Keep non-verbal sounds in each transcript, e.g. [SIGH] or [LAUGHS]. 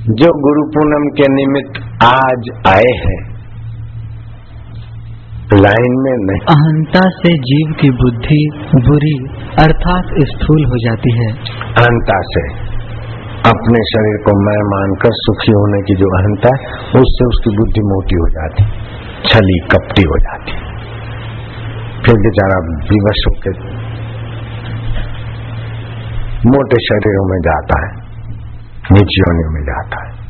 जो गुरु पूनम के निमित्त आज आए हैं लाइन में नहीं अहंता से जीव की बुद्धि बुरी अर्थात स्थूल हो जाती है। अहंता से अपने शरीर को मैं मानकर सुखी होने की जो अहंता है उससे उसकी बुद्धि मोटी हो जाती छली कपटी हो जाती। फिर बेचारा विवश होकर मोटे शरीरों में जाता है। नीची होने में जाता है।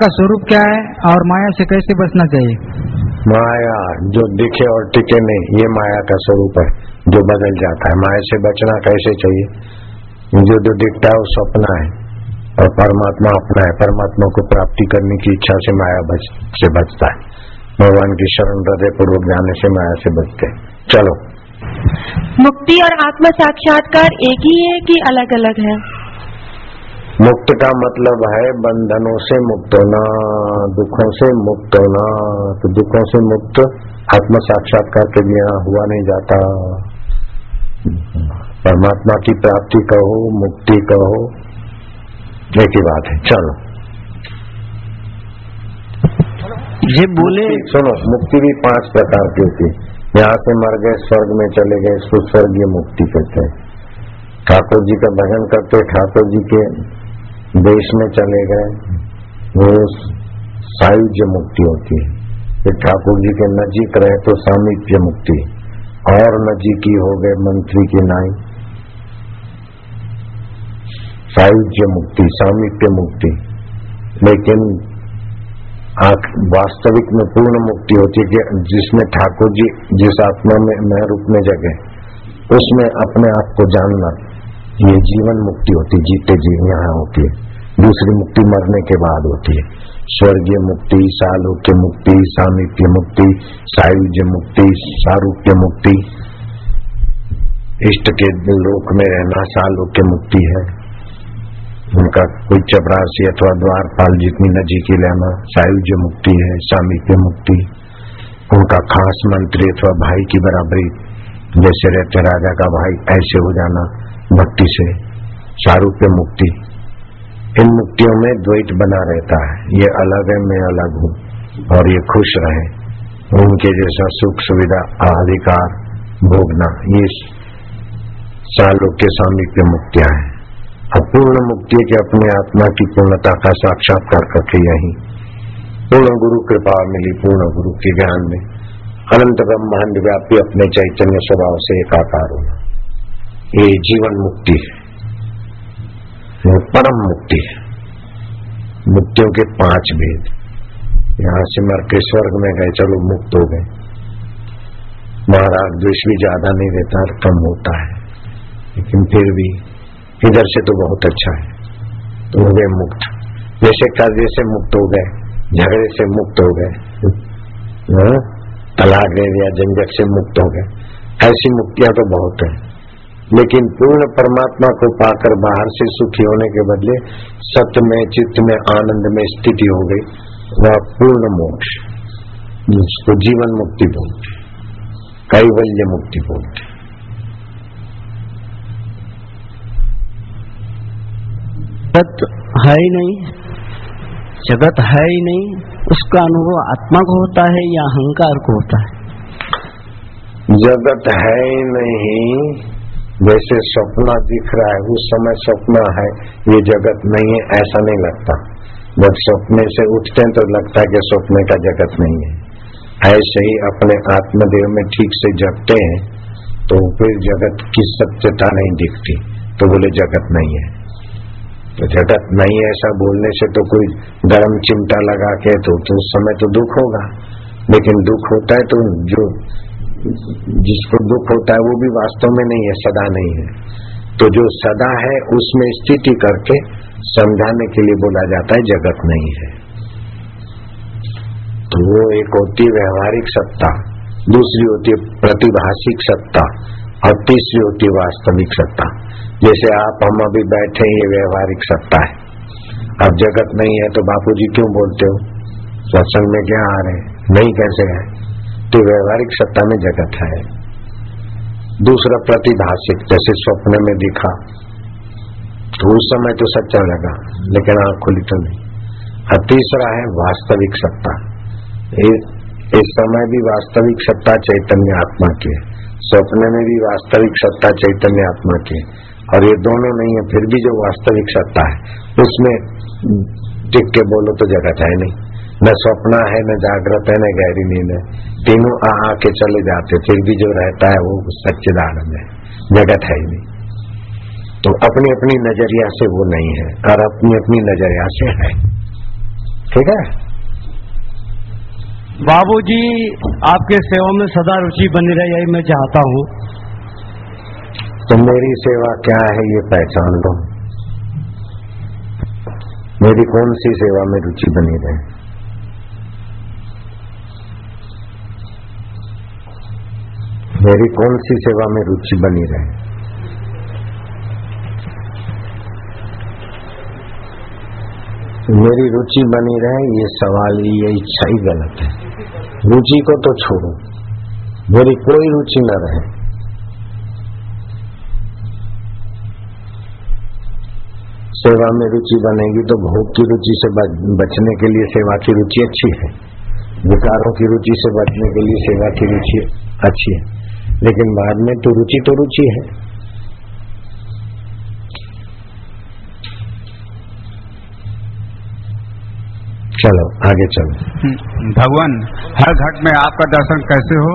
का स्वरूप क्या है? और माया से कैसे बचना चाहिए? माया जो दिखे और टिके नहीं ये माया का स्वरूप है जो बदल जाता है। माया से बचना कैसे चाहिए? जो जो दिखता है वो सपना है और परमात्मा अपना है। परमात्मा को प्राप्ति करने की इच्छा से माया बच से बचता है। भगवान की शरण हृदय पूर्वक जाने से माया से बचते हैं। चलो। मुक्ति और आत्म साक्षात्कार एक ही है कि अलग अलग है? मुक्त का मतलब है बंधनों से मुक्त होना दुखों से मुक्त होना। तो दुखों से मुक्त आत्म साक्षात्कार के बिना हुआ नहीं जाता। परमात्मा की प्राप्ति कहो मुक्ति कहो एक ही बात है। चलो। ये बोले सुनो मुक्ति भी पाँच प्रकार की होती है। यहाँ से मर गए स्वर्ग में चले गए इसको स्वर्गीय मुक्ति कहते हैं। ठाकुर जी का भजन करते ठाकुर जी के देश में चले गए। वो सायुज्य मुक्ति होती है। ठाकुर जी के नजीक रहे तो सामीप्य मुक्ति। और नजीकी हो गए मंत्री की नाई। सायुज्य मुक्ति, सामीप्य मुक्ति। लेकिन वास्तविक में पूर्ण मुक्ति होती है जिसमें ठाकुर जी, जिस आत्मा में मैं रूप में जगे, उसमें अपने आप को जानना। ये जीवन मुक्ति होती जीते जी यहाँ होती है। दूसरी मुक्ति मरने के बाद होती है। स्वर्गीय मुक्ति, सालोक्य मुक्ति, सामीप्य मुक्ति, सायुज्य मुक्ति, सारूप्य मुक्ति। इष्ट के लोक में रहना सालोक्य मुक्ति है। उनका कोई चपरासी अथवा द्वारपाल जितनी नजीकी लेना सायुज्य मुक्ति है, सामीप्य मुक्ति। उनका खास मंत्री अथवा भाई की बराबरी, जैसे रहते राजा का भाई, ऐसे हो जाना। भक्ति से, सारूप्य मुक्ति। इन मुक्तियों में द्वैत बना रहता है। ये अलग है, मैं अलग हूँ, और ये खुश रहे। उनके जैसा सुख सुविधा, अधिकार, भोगना, ये सालों सालोक्य सामीप्य मुक्तियाँ हैं। अपूर्ण मुक्ति के अपने आत्मा की पूर्णता का साक्षात्कार करके यही। पूर्ण गुरु कृपा मिली पूर्ण गुरु के ज्ञान में। अनंत ब्रह्मांड व्यापी अपने चैतन्य स्वभाव से एकाकार होना। ये जीवन मुक्ति है। परम मुक्ति है। मुक्तियों के पाँच भेद। यहाँ से मर के स्वर्ग में गए, चलो मुक्त हो गए। महाराज द्वेष भी ज़्यादा नहीं रहता कम होता है। लेकिन फिर भी इधर से तो बहुत अच्छा है। तो हो गए मुक्त। जैसे कर्जे से मुक्त हो गए, झगड़े से मुक्त हो गए। हाँ? तलाक दे दिया झंझट से मुक्त हो गए। ऐसी मुक्तियाँ तो बहुत है। लेकिन पूर्ण परमात्मा को पाकर बाहर से सुखी होने के बदले सत्य में चित्त में आनंद में स्थिति हो गई वह पूर्ण मोक्ष जिसको जीवन मुक्ति बोलते कैवल्य मुक्ति बोलते जगत है ही नहीं जगत है ही नहीं उसका अनुभव आत्मा को होता है या अहंकार को होता है? जगत है ही नहीं जैसे सपना दिख रहा है उस समय सपना है ये जगत नहीं है ऐसा नहीं लगता। जब सपने से उठते हैं तो लगता है कि सपने का जगत नहीं है। ऐसे ही अपने आत्मदेव में ठीक से जगते हैं तो फिर जगत की सत्यता नहीं दिखती तो बोले जगत नहीं है। तो जगत नहीं है ऐसा बोलने से तो कोई गर्म चिमटा लगा के तो, तो उस समय तो दुख होगा। लेकिन दुख होता है तो जो जिसको दुख होता है वो भी वास्तव में नहीं है, सदा नहीं है। तो जो सदा है, उसमें स्थिति करके समझाने के लिए बोला जाता है, जगत नहीं है। तो वो एक होती है व्यवहारिक सत्ता, दूसरी होती है प्रतिभाषिक सत्ता, और तीसरी होती है वास्तविक सत्ता। जैसे आप, हम अभी बैठे ये व्यवहारिक सत्ता है। अब जगत नहीं है तो बापूजी क्यों बोलते हो? सत्संग में क्या आ रहे हैं? नहीं कैसे है? तो व्यवहारिक सत्ता में जगत है। दूसरा प्रतिभाषिक जैसे स्वप्न में दिखा। तो उस समय तो सच्चा लगा, लेकिन आँख खुली तो नहीं। और तीसरा है वास्तविक सत्ता। इस समय भी वास्तविक सत्ता चैतन्य आत्मा की स्वप्न में भी वास्तविक सत्ता चैतन्य आत्मा की और ये दोनों नहीं है, फिर भी जो वास्तविक सत्ता है, उसमें टिक के बोलो तो जगत है नहीं। न स्वप्न है न जागृत है न गहरी नींद है। तीनों आ आके चले जाते फिर भी जो रहता है वो सच्चिदानंद है जगत है ही नहीं। तो अपनी अपनी नज़रिया से वो नहीं है और अपनी अपनी नज़रिया से है। ठीक है? बाबूजी आपके सेवा में सदा रुचि बनी रहे यही मैं चाहता हूँ। तो मेरी सेवा क्या है ये पहचान लो। मेरी कौन सी सेवा में रुचि बनी रहे? मेरी कौन सी सेवा में रुचि बनी रहे? मेरी रुचि बनी रहे, ये सवाल, ये इच्छा ही गलत है। रुचि को तो छोड़ो। मेरी कोई रुचि न रहे। सेवा में रुचि बनेगी तो भोग की रुचि से बचने के लिए सेवा की रुचि अच्छी है। विकारों की रुचि से बचने के लिए सेवा की रुचि अच्छी है। लेकिन बाद में तो रुचि तो रुचि है। चलो आगे चलो। हम्म, भगवान हर घट में आपका दर्शन कैसे हो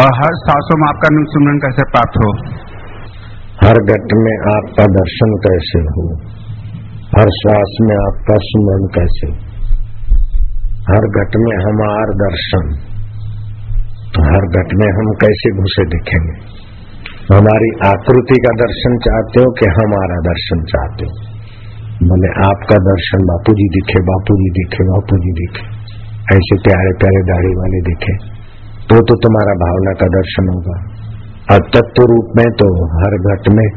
और हर सांसों में आपका सुमरण कैसे प्राप्त हो? हर घट में आपका दर्शन कैसे हो? हर श्वास में आपका सुमरण कैसे हो? हर घट में हमार दर्शन। तो हर घट में हम कैसे घुसे दिखेंगे? हमारी आकृति का दर्शन चाहते हो कि हमारा दर्शन चाहते हो? बोले आपका दर्शन बापू जी दिखे बापू जी दिखे बापू जी दिखे, ऐसे प्यारे प्यारे दाढ़ी वाले दिखे तो तो तुम्हारा भावना का दर्शन होगा। और तत्व रूप में तो हर घट में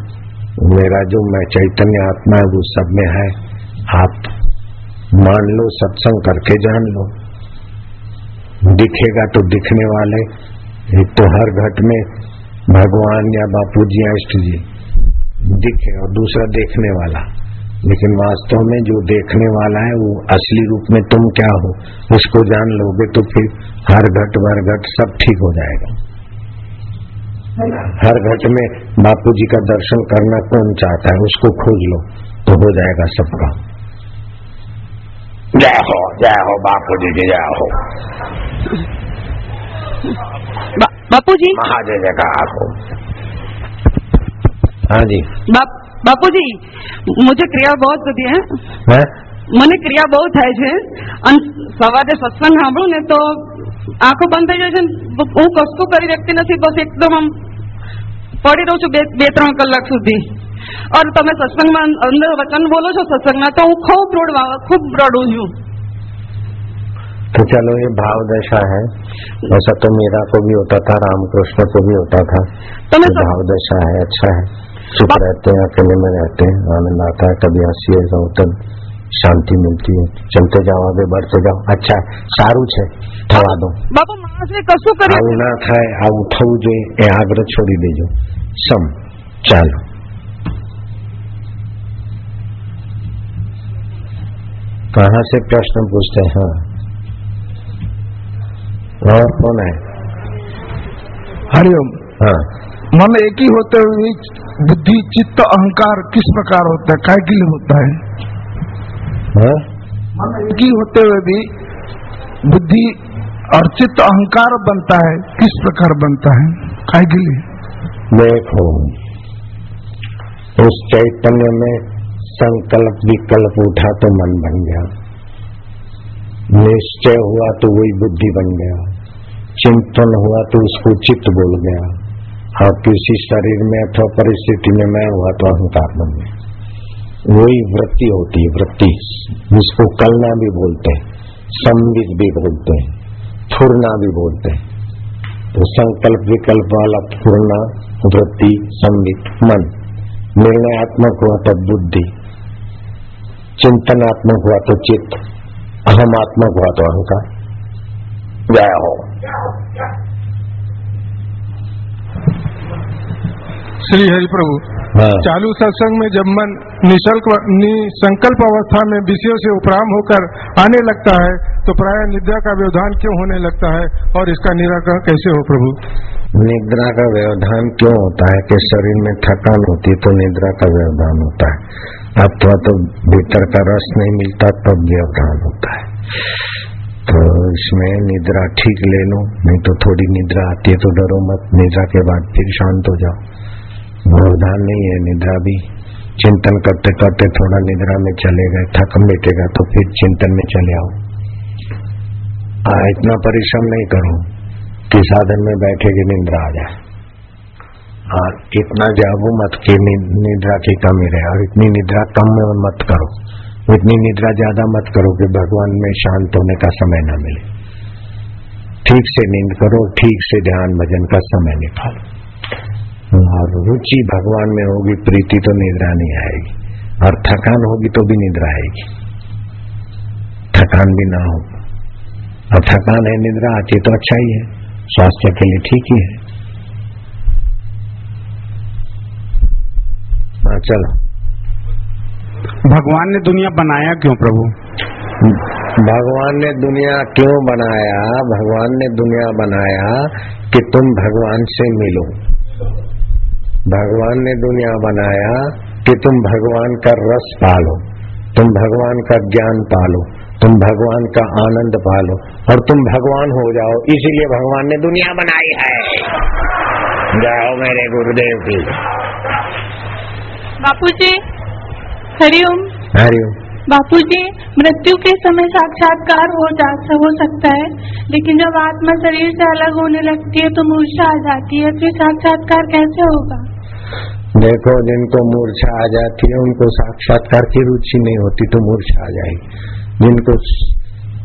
मेरा जो मैं चैतन्य आत्मा है, वो सब में है। आप मान लो, सत्संग करके जान लो। दिखेगा तो दिखने वाले। एक तो हर घट में भगवान या बापू जी, या इष्ट जी दिखे और दूसरा देखने वाला। लेकिन वास्तव में जो देखने वाला है, वो असली रूप में तुम क्या हो, उसको जान लोगे तो फिर हर घट, वर घट सब ठीक हो जाएगा। हर घट में बापू जी का दर्शन करना कौन चाहता है, उसको खोज लो तो हो जाएगा सबका। जय हो जय हो बापू जी जय हो। બાપુજી? મહાદેવે કહો हाँ जी बाप बापू હે. મને ક્રિયા બહુ થાય છે. અને સવારે સત્સંગ સાંભળું ને તો આંખો બંધ થઈ જાય છે હું કશું કરી શકતી નથી બસ એકદમ આમ પડી રહું છું બે બે ત્રણ કલાક સુધી. અને તમે સત્સંગમાં અંદર વચન બોલો છો સત્સંગમાં તો હું ખૂબ રોડવા ખૂબ રડું છું. तो चलो ये भाव दशा है ऐसा तो मीरा को भी होता था रामकृष्ण को भी होता था તમે तो भाव दशा है अच्छा है चुप बा- रहते हैं अकेले में रहते हैं आनंद आता है कभी हंसी है तो तब शांति मिलती है चलते जाओ आगे बढ़ते जाओ अच्छा है सारू છે થવા દો બાપુ માણસને કશું કરી આવું ના થાય આવું થવું જોઈએ એ આગ્રહ છોડી દેજો સમ ચાલો कहाँ से प्रश्न पूछते हैं हाँ और कौन है हरिओम हाँ। मन एक ही होते हुए बुद्धि चित्त अहंकार किस प्रकार होता है? काय के लिए होता है? हाँ। मन एक ही होते हुए भी बुद्धि और चित्त अहंकार बनता है। किस प्रकार बनता है? काय के लिए देखो उस चैतन्य में संकल्प विकल्प उठा तो मन बन गया। निश्चय हुआ तो वही बुद्धि बन गया। चिंतन हुआ तो उसको चित्त बोल गया। और किसी शरीर में अथवा परिस्थिति में मैं हुआ तो अहंकार बन गया। वही वृत्ति होती है, वृत्ति। जिसको कलना भी बोलते हैं संवित भी बोलते हैं फुरना भी बोलते हैं। तो संकल्प विकल्प वाला फुरना वृत्ति संवित मन। निर्णयात्मक हुआ तो बुद्धि। चिंतनात्मक हुआ तो चित्त। अहमात्मक हुआ तो अहंकार। जय हो। श्री हरि प्रभु हाँ। चालू सत्संग में जब मन निशल्क निसंकल्प अवस्था में विषयों से उपराम होकर आने लगता है तो प्राय निद्रा का व्यवधान क्यों होने लगता है और इसका निराकरण कैसे हो प्रभु? निद्रा का व्यवधान क्यों होता है? कि शरीर में थकान होती है तो निद्रा का व्यवधान होता है। अथवा तो भीतर का रस नहीं मिलता तब व्यवधान होता है। तो इसमें निद्रा ठीक ले लो नहीं तो थोड़ी निद्रा आती है तो डरो मत निद्रा के बाद फिर शांत हो जाओ। व्यवधान नहीं है निद्रा भी। चिंतन करते करते थोड़ा निद्रा में चले गए थक मिटेगा तो फिर चिंतन में चले आओ। आ, इतना परिश्रम नहीं करो कि साधन में बैठे निद्रा आ जाए। और इतना जागो मत कि निद्रा की कमी रहे और इतनी निद्रा कम में मत करो। इतनी निद्रा ज़्यादा मत करो कि भगवान में शांत होने का समय न मिले। ठीक से नींद करो, ठीक से ध्यान भजन का समय निकालो। और रुचि भगवान में होगी, प्रीति तो निद्रा नहीं आएगी। और थकान होगी तो भी निद्रा आएगी। थकान भी ना हो। और थकान है, निद्रा आती तो अच्छा ही है। स्वास्थ्य के लिए ठीक ही है हाँ चलो। भगवान ने दुनिया बनाया क्यों प्रभु? भगवान ने दुनिया क्यों बनाया? भगवान ने दुनिया बनाया कि तुम भगवान से मिलो। भगवान ने दुनिया बनाया कि तुम भगवान का रस पालो, तुम भगवान का ज्ञान पालो, तुम भगवान का आनंद पालो और तुम भगवान हो जाओ। इसीलिए भगवान ने दुनिया बनाई है। जाओ मेरे गुरुदेव की बापू जी हरिओम हरिओम बापू जी मृत्यु के समय साक्षात्कार हो जा हो सकता है लेकिन जब आत्मा शरीर से अलग होने लगती है तो मूर्छा आ जाती है फिर साक्षात्कार कैसे होगा? देखो जिनको मूर्छा आ जाती है उनको साक्षात्कार की रुचि नहीं होती तो मूर्छा आ जाएगी। जिनको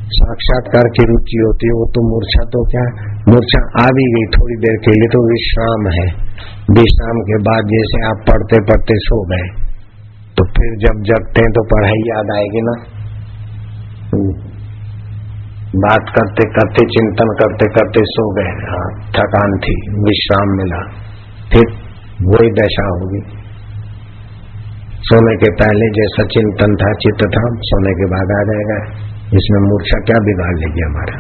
साक्षात्कार की रुचि होती है, वो तो मूर्छा तो क्या? मूर्छा आ भी गई थोड़ी देर के लिए तो विश्राम है। विश्राम के बाद जैसे आप पढ़ते पढ़ते सो गए। तो फिर जब जगते हैं तो पढ़ाई याद आएगी ना। बात करते करते, चिंतन करते करते सो गए। हाँ थकान थी विश्राम मिला। फिर वही दशा होगी। सोने के पहले जैसा चिंतन था, चित्त था, सोने के बाद आ जाएगा। इसमें मूर्छा क्या बिगाड़ लेगी हमारा?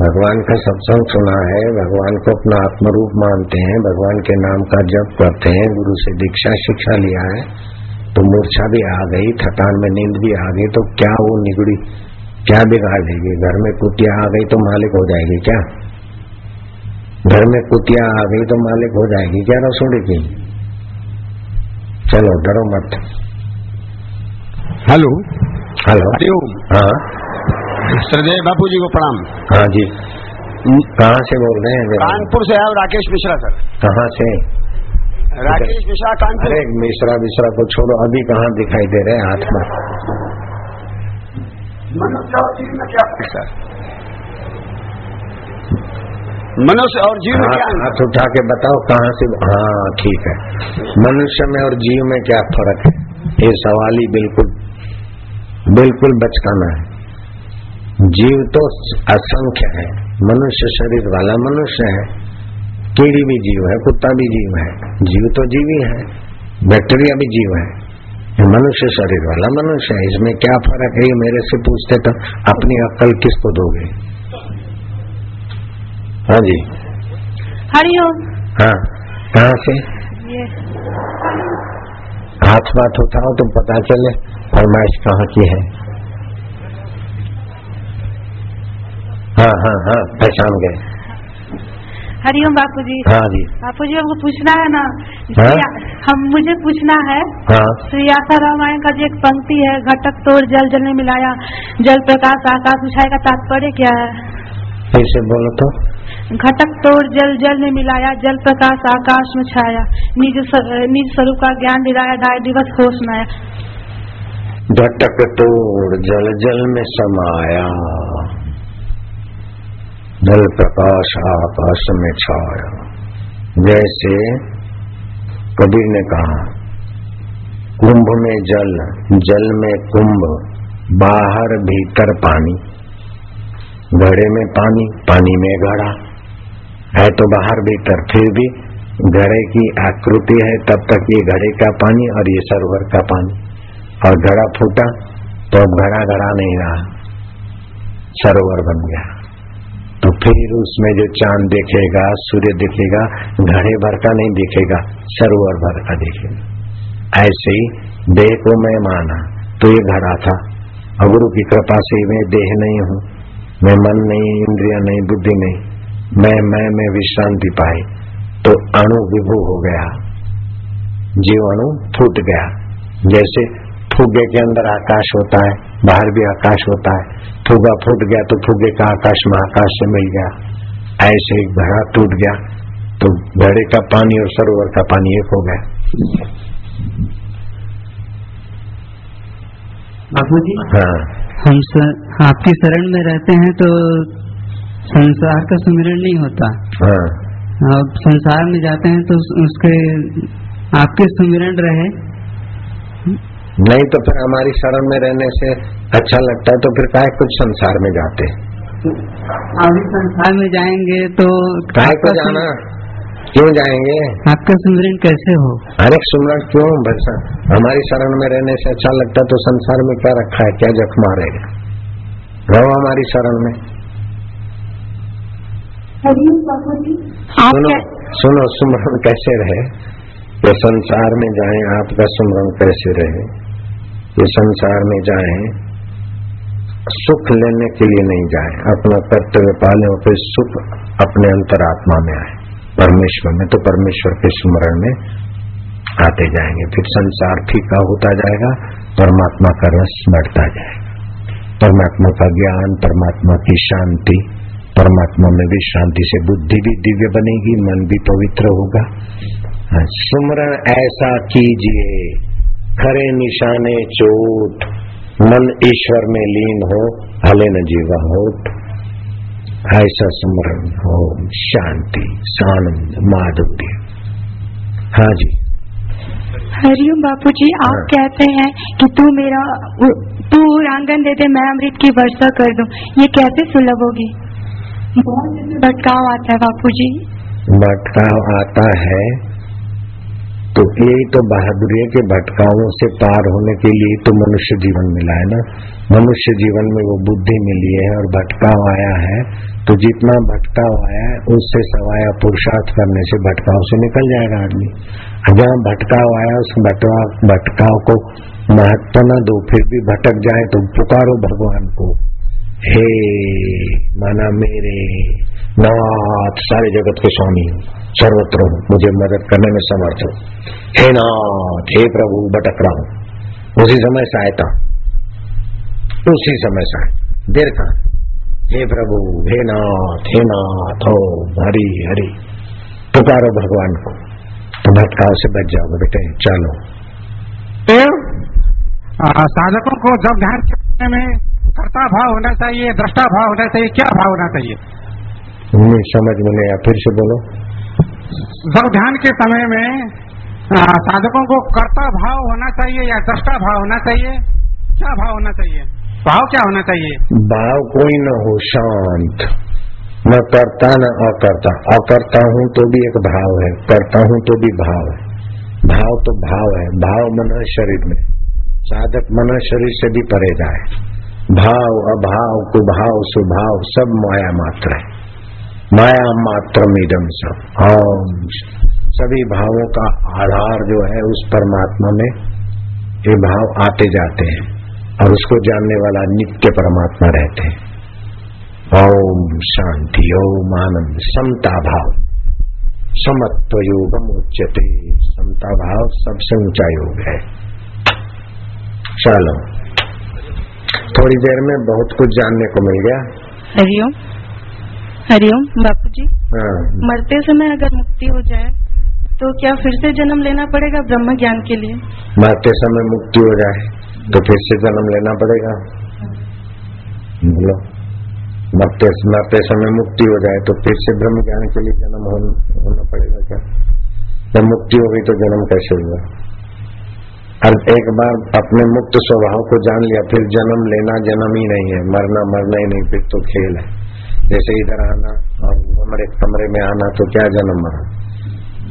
भगवान का सत्संग सुना है, भगवान को अपना आत्मरूप मानते हैं, भगवान के नाम का जप करते हैं, गुरु से दीक्षा शिक्षा लिया है तो मूर्छा भी आ गई, थकान में नींद भी आ गई तो क्या वो निगड़ी क्या बिगाड़ लेगी? घर में कुटिया आ गई तो मालिक हो जाएगी क्या? घर में कुतिया आ गई तो मालिक हो जाएगी क्या रसोड़ी की? चलो डरो मत। हेलो। हेलो। हरिओम हाँ। श्रद्धेय बापू जी को प्रणाम। हाँ जी। कहाँ से बोल रहे हैं कानपुर से आया राकेश मिश्रा सर। कहाँ से? राकेश मिश्रा कानपुर। अरे मिश्रा मिश्रा को छोड़ो अभी कहाँ दिखाई दे रहे हैं हाथ में? सर? मनुष्य और जीव में अंतर? हाथ उठा के बताओ कहाँ से हाँ ठीक है। मनुष्य में और जीव में क्या फ़र्क है? ये सवाल ही बिल्कुल बिल्कुल बचकाना है। जीव तो असंख्य है। मनुष्य शरीर वाला मनुष्य है। कीड़ी भी जीव है कुत्ता भी जीव है। जीव तो जीव ही है। बैक्टीरिया भी जीव है। मनुष्य शरीर वाला मनुष्य है। इसमें क्या फ़र्क है ये मेरे से पूछते तो अपनी अक्ल किसको दोगे? हाँ जी। हरिओम हाँ कहाँ से? ये हाथ बात उठाओ तो पता चले फरमाइश कहाँ की है? हाँ हाँ हाँ पहचान गए। हरिओम बापू जी हाँ जी। बापू जी हमको पूछना है ना? हाँ? हम मुझे पूछना है हाँ। श्री आशा रामायण का जो एक पंक्ति है घटक तोड़ जल जल में मिलाया जल प्रकाश आकाश उछाए का तात्पर्य क्या है? फिर से बोलो तो। घटक तोड़ जल जल में मिलाया, जल प्रकाश आकाश में छाया, निज निज स्वरूप का ज्ञान दिलाया ढाई दिवस होश आया। घटक तोड़, जल जल में समाया। जल प्रकाश आकाश में छाया। जैसे कबीर ने कहा, कुंभ में जल जल में कुंभ, बाहर भीतर पानी। घड़े में पानी पानी में घड़ा है तो बाहर भीतर फिर भी। घड़े की आकृति है, तब तक ये घड़े का पानी और ये सरोवर का पानी। और घड़ा फूटा तो अब घड़ा घड़ा नहीं रहा। सरोवर बन गया। तो फिर उसमें जो चाँद दिखेगा, सूर्य दिखेगा, घड़े भर का नहीं दिखेगा, सरोवर भर का दिखेगा। ऐसे ही देह को मैं माना तो ये घड़ा था। और गुरु की कृपा से मैं देह नहीं हूँ। मैं मन नहीं इंद्रिया नहीं बुद्धि नहीं मैं मैं में विश्रांति पाई तो अणु विभू हो गया। जीव अणु फूट गया। जैसे फुगे के अंदर आकाश होता है बाहर भी आकाश होता है फुगा फूट गया तो फुगे का आकाश में आकाश से मिल गया। ऐसे ही घड़ा टूट गया तो घड़े का पानी और सरोवर का पानी एक हो गया। बापू जी? हाँ। हम स, आपकी शरण में रहते हैं तो संसार का सुमिरन नहीं होता। हाँ। अब संसार में जाते हैं तो उसके आपके सुमिरन रहे। नहीं तो फिर हमारी शरण में रहने से अच्छा लगता है तो फिर काहे कुछ संसार में जाते? अभी संसार में जाएँगे तो काहे को जाना? क्यों जाएँगे? आपका सुमिरन कैसे हो? अनेक सुमरण क्यों? भरसा हमारी शरण में रहने से अच्छा लगता है तो संसार में क्या रखा है क्या जख मारेगा रहो हमारी शरण में। सुनो सुनो सुमरण कैसे रहे? ये संसार में जाए आपका सुमरण कैसे रहे? ये संसार में जाए सुख लेने के लिए नहीं जाए अपना कर्तव्य पाले और फिर सुख अपने अंतरात्मा में आए। परमेश्वर में तो परमेश्वर के स्मरण में आते जाएँगे। फिर संसार फीका होता जाएगा परमात्मा का रस बढ़ता जाएगा। परमात्मा का ज्ञान परमात्मा की शांति परमात्मा में भी शांति से बुद्धि भी दिव्य बनेगी मन भी पवित्र होगा। हाँ, सुमरण ऐसा कीजिए खरे निशाने चोट मन ईश्वर में लीन हो हले न जीवा होठ। ऐसा स्मरण हो शांति सानंद माधुर्य। हाँ जी। हरिओम बापू जी आप हाँ। कहते हैं कि तू मेरा तू आँगन दे दे मैं अमृत की वर्षा कर दूँ। ये कैसे सुलभ होगी? बहुत भटकाव आता है बापू जी भटकाव आता है तो यही तो बहादुरी के भटकाओं से पार होने के लिए तो मनुष्य जीवन मिला है ना। मनुष्य जीवन में वो बुद्धि मिली है और भटकाव आया है तो जितना भटकाव आया है, उससे सवाया पुरुषार्थ करने से भटकाव से निकल जाएगा आदमी। जहाँ भटकाव आया, उस भटकाव को महत्व न दो, फिर भी भटक जाए तो पुकारो भगवान को। हे माना मेरे नाथ सारे जगत के स्वामी सर्वत्र मुझे मदद करने में समर्थ हो। हे नाथ हे प्रभु भटक रहा हूँ। उसी समय सहायता उसी समय सहायता देर का हे प्रभु हे नाथ हे नाथ हो हरि हरि। पुकारो भगवान को। तो भटकाव से बच जाओगे बेटे चलो। आ, साधकों को जब ध्यान में कर्ता भाव होना चाहिए दृष्टा भाव होना चाहिए क्या भाव होना चाहिए? नहीं समझ में नहीं आया फिर से बोलो। जब ध्यान के समय में साधकों को कर्ता भाव होना चाहिए या दृष्टा भाव होना चाहिए? क्या भाव होना चाहिए? भाव क्या होना चाहिए? भाव कोई न हो शांत। न करता न अकर्ता। अकर्ता हूँ तो भी एक भाव है करता हूँ तो भी भाव है। भाव तो भाव है भाव मन शरीर में। साधक मन शरीर से भी परे जाए। भाव, अभाव, कुभाव, सुभाव, सब माया मात्र है। माया मात्र मिदम सब। ओम। सभी भावों का आधार जो है उस परमात्मा में, ये भाव आते जाते हैं और उसको जानने वाला नित्य परमात्मा रहते हैं। ओम शांति, ओम आनंद, समता भाव। समत्व योगम समता भाव सबसे ऊँचा योग है। चलो थोड़ी देर में बहुत कुछ जानने को मिल गया। हरिओम हरिओम बापू जी हाँ। मरते समय अगर मुक्ति हो जाए तो क्या फिर से जन्म लेना पड़ेगा ब्रह्म ज्ञान के लिए? मरते समय मुक्ति हो जाए तो फिर से जन्म लेना पड़ेगा। बोलो। मरते मरते समय मुक्ति हो जाए तो फिर से ब्रह्म ज्ञान के लिए जन्म होना पड़ेगा क्या? जब मुक्ति हो गई तो जन्म कैसे हुआ और एक बार अपने मुक्त स्वभाव को जान लिया, फिर जन्म लेना जन्म ही नहीं है, मरना मरना ही नहीं, फिर तो खेल है। जैसे इधर आना और हमारे कमरे में आना तो क्या जन्म मरा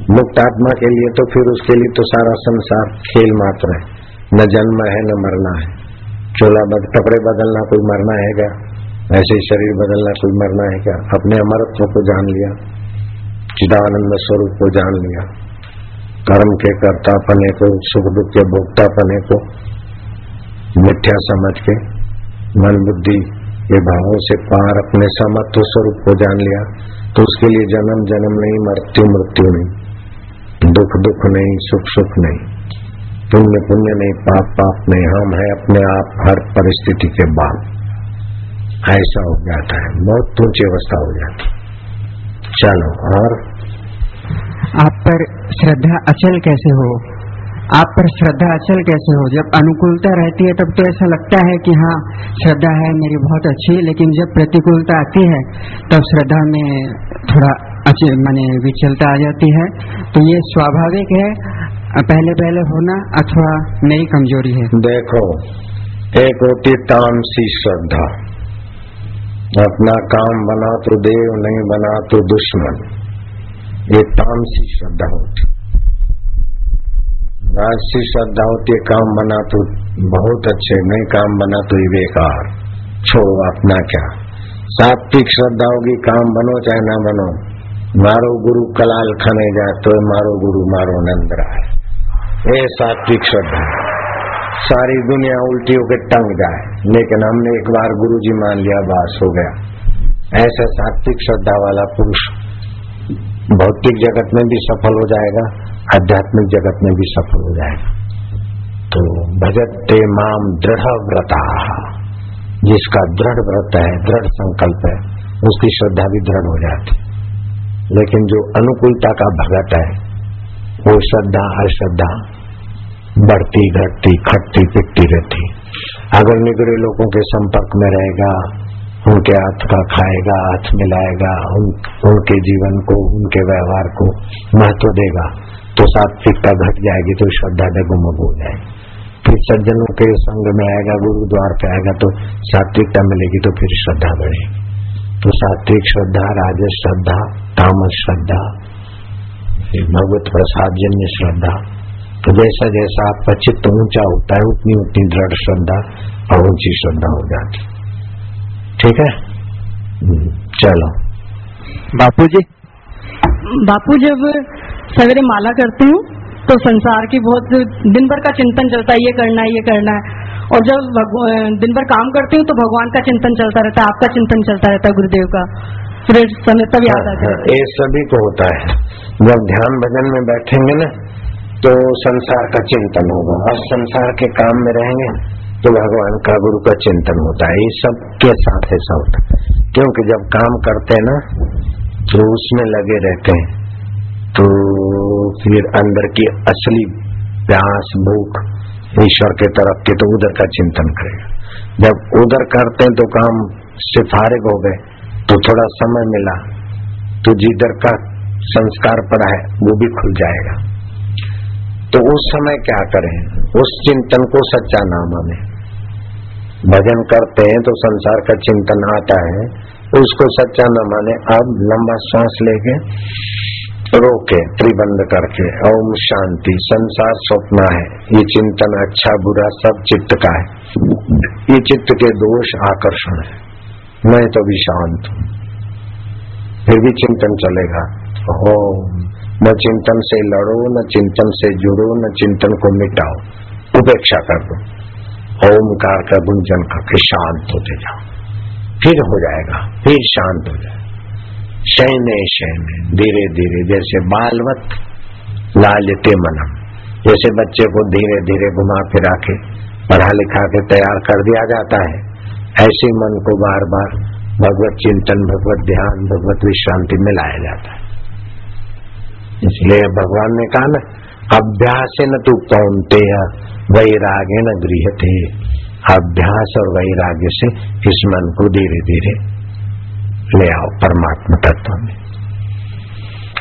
मुक्त आत्मा के लिए तो फिर उसके लिए तो सारा संसार खेल मात्र है। न जन्म है, न मरना है। चोला बद, कपड़े बदलना, कोई मरना है क्या? ऐसे ही शरीर बदलना, कोई मरना है क्या? अपने अमरत्व को जान लिया, चिदानंद स्वरूप को जान लिया। कर्म के कर्ता पने को, सुख दुख के भोक्ता पने को, मिथ्या समझ के मन बुद्धि के भावों से पार अपने समत्व स्वरूप को जान लिया तो उसके लिए जन्म जन्म नहीं, मृत्यु मृत्यु नहीं, दुख दुख नहीं, सुख सुख नहीं, पुण्य पुण्य नहीं, पाप पाप नहीं, हम है अपने आप हर परिस्थिति के बाद ऐसा हो जाता है, बहुत ऊँची अवस्था हो जाती चलो, और आप पर श्रद्धा अचल कैसे हो? आप पर श्रद्धा अचल कैसे हो? जब अनुकूलता रहती है, तब तो ऐसा लगता है कि हाँ श्रद्धा है मेरी बहुत अच्छी, लेकिन जब प्रतिकूलता आती है, तब श्रद्धा में थोड़ा अचल, माने विचलता आ जाती है। तो ये स्वाभाविक है, पहले पहले होना अथवा नई कमज़ोरी है। देखो, एक होती तामसी श्रद्धा। अपना काम बना तो देव, नहीं बना तो दुश्मन। ये तामसी श्रद्धा होती। राजसी श्रद्धा होती है काम बना तो बहुत अच्छे नहीं काम बना तो ये बेकार। छोड़ो अपना क्या। सात्विक श्रद्धा होगी, काम बनो चाहे ना बनो। मारो गुरु कलाल खाने जाए तो मारो गुरु, मारो नंद राय ये सात्विक श्रद्धा। सारी दुनिया उल्टी होकर टंग जाए। लेकिन हमने एक बार गुरु जी मान लिया, बास हो गया। ऐसा सात्विक श्रद्धा वाला पुरुष भौतिक जगत में भी सफल हो जाएगा, आध्यात्मिक जगत में भी सफल हो जाएगा। तो भजते माम दृढ़ व्रता जिसका दृढ़ व्रत है, दृढ़ संकल्प है, उसकी श्रद्धा भी दृढ़ हो जाती। लेकिन जो अनुकूलता का भगत है, वो श्रद्धा, अश्रद्धा बढ़ती, घटती, खटती, पिटती रहती। अगर निगड़े लोगों के संपर्क में रहेगा उनके हाथ का खाएगा हाथ मिलाएगा उन, उनके जीवन को उनके व्यवहार को महत्व देगा तो सात्विकता घट जाएगी तो श्रद्धा डगुमग हो जाएगी। फिर सज्जनों के संग में आएगा गुरुद्वार पे आएगा तो सात्विकता मिलेगी तो फिर श्रद्धा बढ़ेगी। तो सात्विक श्रद्धा राजस श्रद्धा तामस श्रद्धा भगवत प्रसाद जन्य श्रद्धा। तो जैसा जैसा आपका चित्त ऊँचा होता है उतनी उतनी दृढ़ श्रद्धा और ऊँची श्रद्धा हो जाती ठीक है? चलो। बापू जी बापू जब सवेरे माला करती हूँ तो संसार की बहुत दिन भर का चिंतन चलता है ये करना है ये करना है। और जब दिन भर काम करती हूँ तो भगवान का चिंतन चलता रहता है आपका चिंतन चलता रहता है गुरुदेव का। फिर समय तब याद आता है। ये सभी को होता है। जब ध्यान भजन में बैठेंगे ना तो संसार का चिंतन होगा। और संसार के काम में रहेंगे तो भगवान का गुरु का चिंतन होता है, ये सब के साथ है सब। क्योंकि जब काम करते हैं ना तो उसमें लगे रहते हैं। तो फिर अंदर की असली प्यास भूख ईश्वर के तरफ़ के तो उधर का चिंतन करेगा। जब उधर करते हैं तो काम से फारिग हो गए तो थोड़ा समय मिला तो जिधर का संस्कार पड़ा है, वो भी खुल जाएगा। तो उस समय क्या करें? उस चिंतन को सच्चा नाम हमें भजन करते हैं तो संसार का चिंतन आता है उसको सच्चा न माने, अब लंबा श्वास लेके रोके, त्रिबंध करके। ओम शांति, संसार स्वप्न है, ये चिंतन अच्छा बुरा सब चित्त का है। ये चित्त के दोष आकर्षण है। मैं तो भी शांत हूँ, फिर भी चिंतन चलेगा। ओम न चिंतन से लड़ो, न चिंतन से जुड़ो, न चिंतन को मिटाओ। उपेक्षा कर दो। ओमकार का गुंजन करके शांत होते जाओ। फिर हो जाएगा, फिर शांत हो जाएगा शयने शयने, धीरे धीरे, जैसे बालवत लालते मनम, जैसे बच्चे को धीरे धीरे घुमा फिरा के, पढ़ा लिखा के तैयार कर दिया जाता है। ऐसे मन को बार बार भगवत चिंतन, भगवत ध्यान, भगवत विश्रांति में लाया जाता है। इसलिए भगवान ने कहा ना, अभ्यास न तो पौनते वैराग्य न गृह थे अभ्यास और वैराग्य से इस मन को धीरे धीरे ले आओ परमात्मा तत्व में।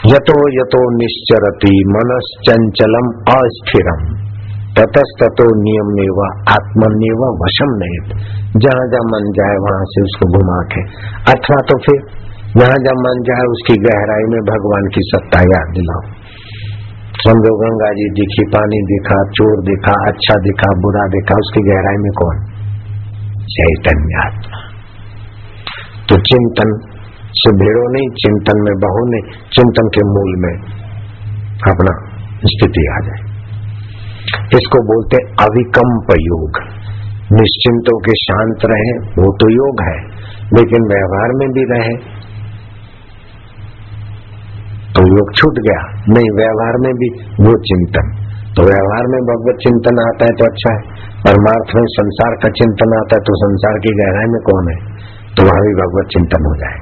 यतो यतो निश्चरती मनश्चंचलम अस्थिरम। ततस्ततो नियम नेवा आत्मनिव वशम नहीं जहाँ जहाँ मन जाए, वहाँ से उसको घुमा के। अथवा तो फिर जहाँ जब मन जाए उसकी गहराई में भगवान की सत्ता याद दिलाओ। समझो गंगा जी दिखी, पानी दिखा, चोर दिखा अच्छा दिखा, बुरा दिखा, उसकी गहराई में कौन? चैतन्य आत्मा। तो चिंतन से भेड़ो नहीं, चिंतन में बहु नहीं, चिंतन के मूल में अपना स्थिति आ जाए। इसको बोलते अविकम्प योग। निश्चिंतों के शांत रहे, वो तो योग है, लेकिन व्यवहार में भी रहे तो योग छूट गया। नहीं, व्यवहार में भी वो चिंतन। तो व्यवहार में भगवत चिंतन आता है तो अच्छा है। परमार्थ में संसार का चिंतन आता है तो संसार की गहराई में कौन है? तो वहाँ भी भगवत चिंतन हो जाए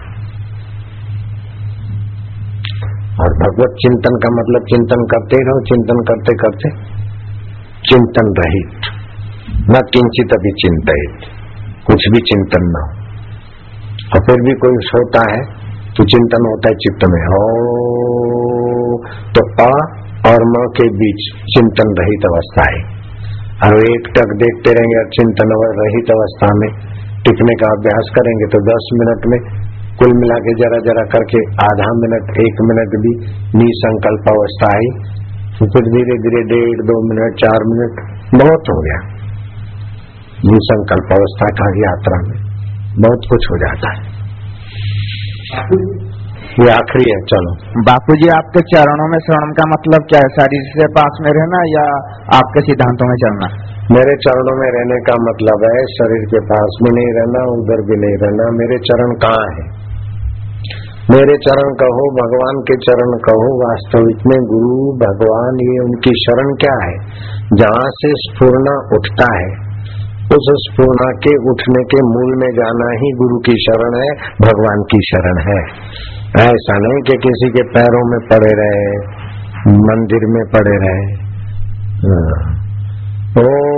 और भगवत चिंतन का मतलब चिंतन करते रहो, चिंतन करते करते चिंतन रहित। न किंचित अभी चिंतित कुछ भी चिंतन न हो। और फिर भी कोई सोता है तो चिंतन होता है, चित्त में, हो। तो अ और म के बीच चिंतन रहित अवस्था है। और एक टक देखते रहेंगे और चिंतन रहित अवस्था में टिकने का अभ्यास करेंगे तो दस मिनट में कुल मिला के जरा जरा करके आधा मिनट, एक मिनट भी निसंकल्प अवस्था आई तो फिर धीरे धीरे डेढ़, दो मिनट, चार मिनट, बहुत हो गया। संकल्प अवस्था का यात्रा में बहुत कुछ हो जाता है। ये आखिरी है चलो। बापू जी आपके चरणों में शरण का मतलब क्या है? शरीर से पास में रहना या आपके सिद्धांतों में चलना? मेरे चरणों में रहने का मतलब है शरीर के पास में नहीं रहना उधर भी नहीं रहना। मेरे चरण कहाँ है? मेरे चरण कहो भगवान के चरण कहो। वास्तविक में गुरु भगवान ये उनकी शरण क्या है? जहाँ से स्पूर्णा उठता है। उस स्पूर्णा के उठने के मूल में जाना ही गुरु की शरण है, भगवान की शरण है। ऐसा नहीं कि किसी के पैरों में पड़े रहे, मंदिर में पड़े रहे। हाँ। ओ।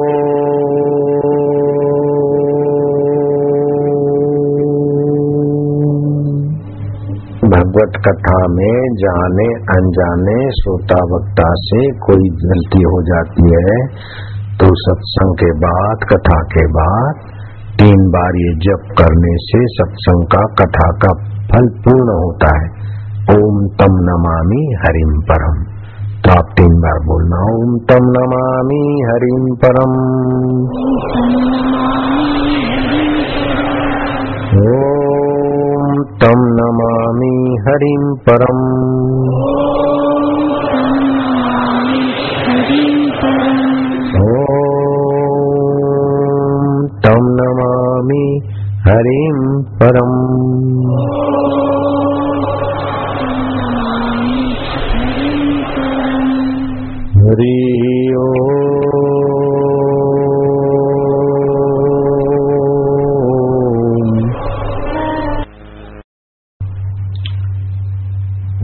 भगवत कथा में जाने, अनजाने श्रोता वक्ता से कोई गलती हो जाती है। तो सत्संग के बाद, कथा के बाद, तीन बार ये जप करने से सत्संग का, कथा का फल पूर्ण होता है। ओम तम नमामि हरिम परम। तो आप तीन बार बोलना, ओम तम नमामि हरिम परम। ओम तम नमामि हरिम परम। हरिम परम। हरि ओम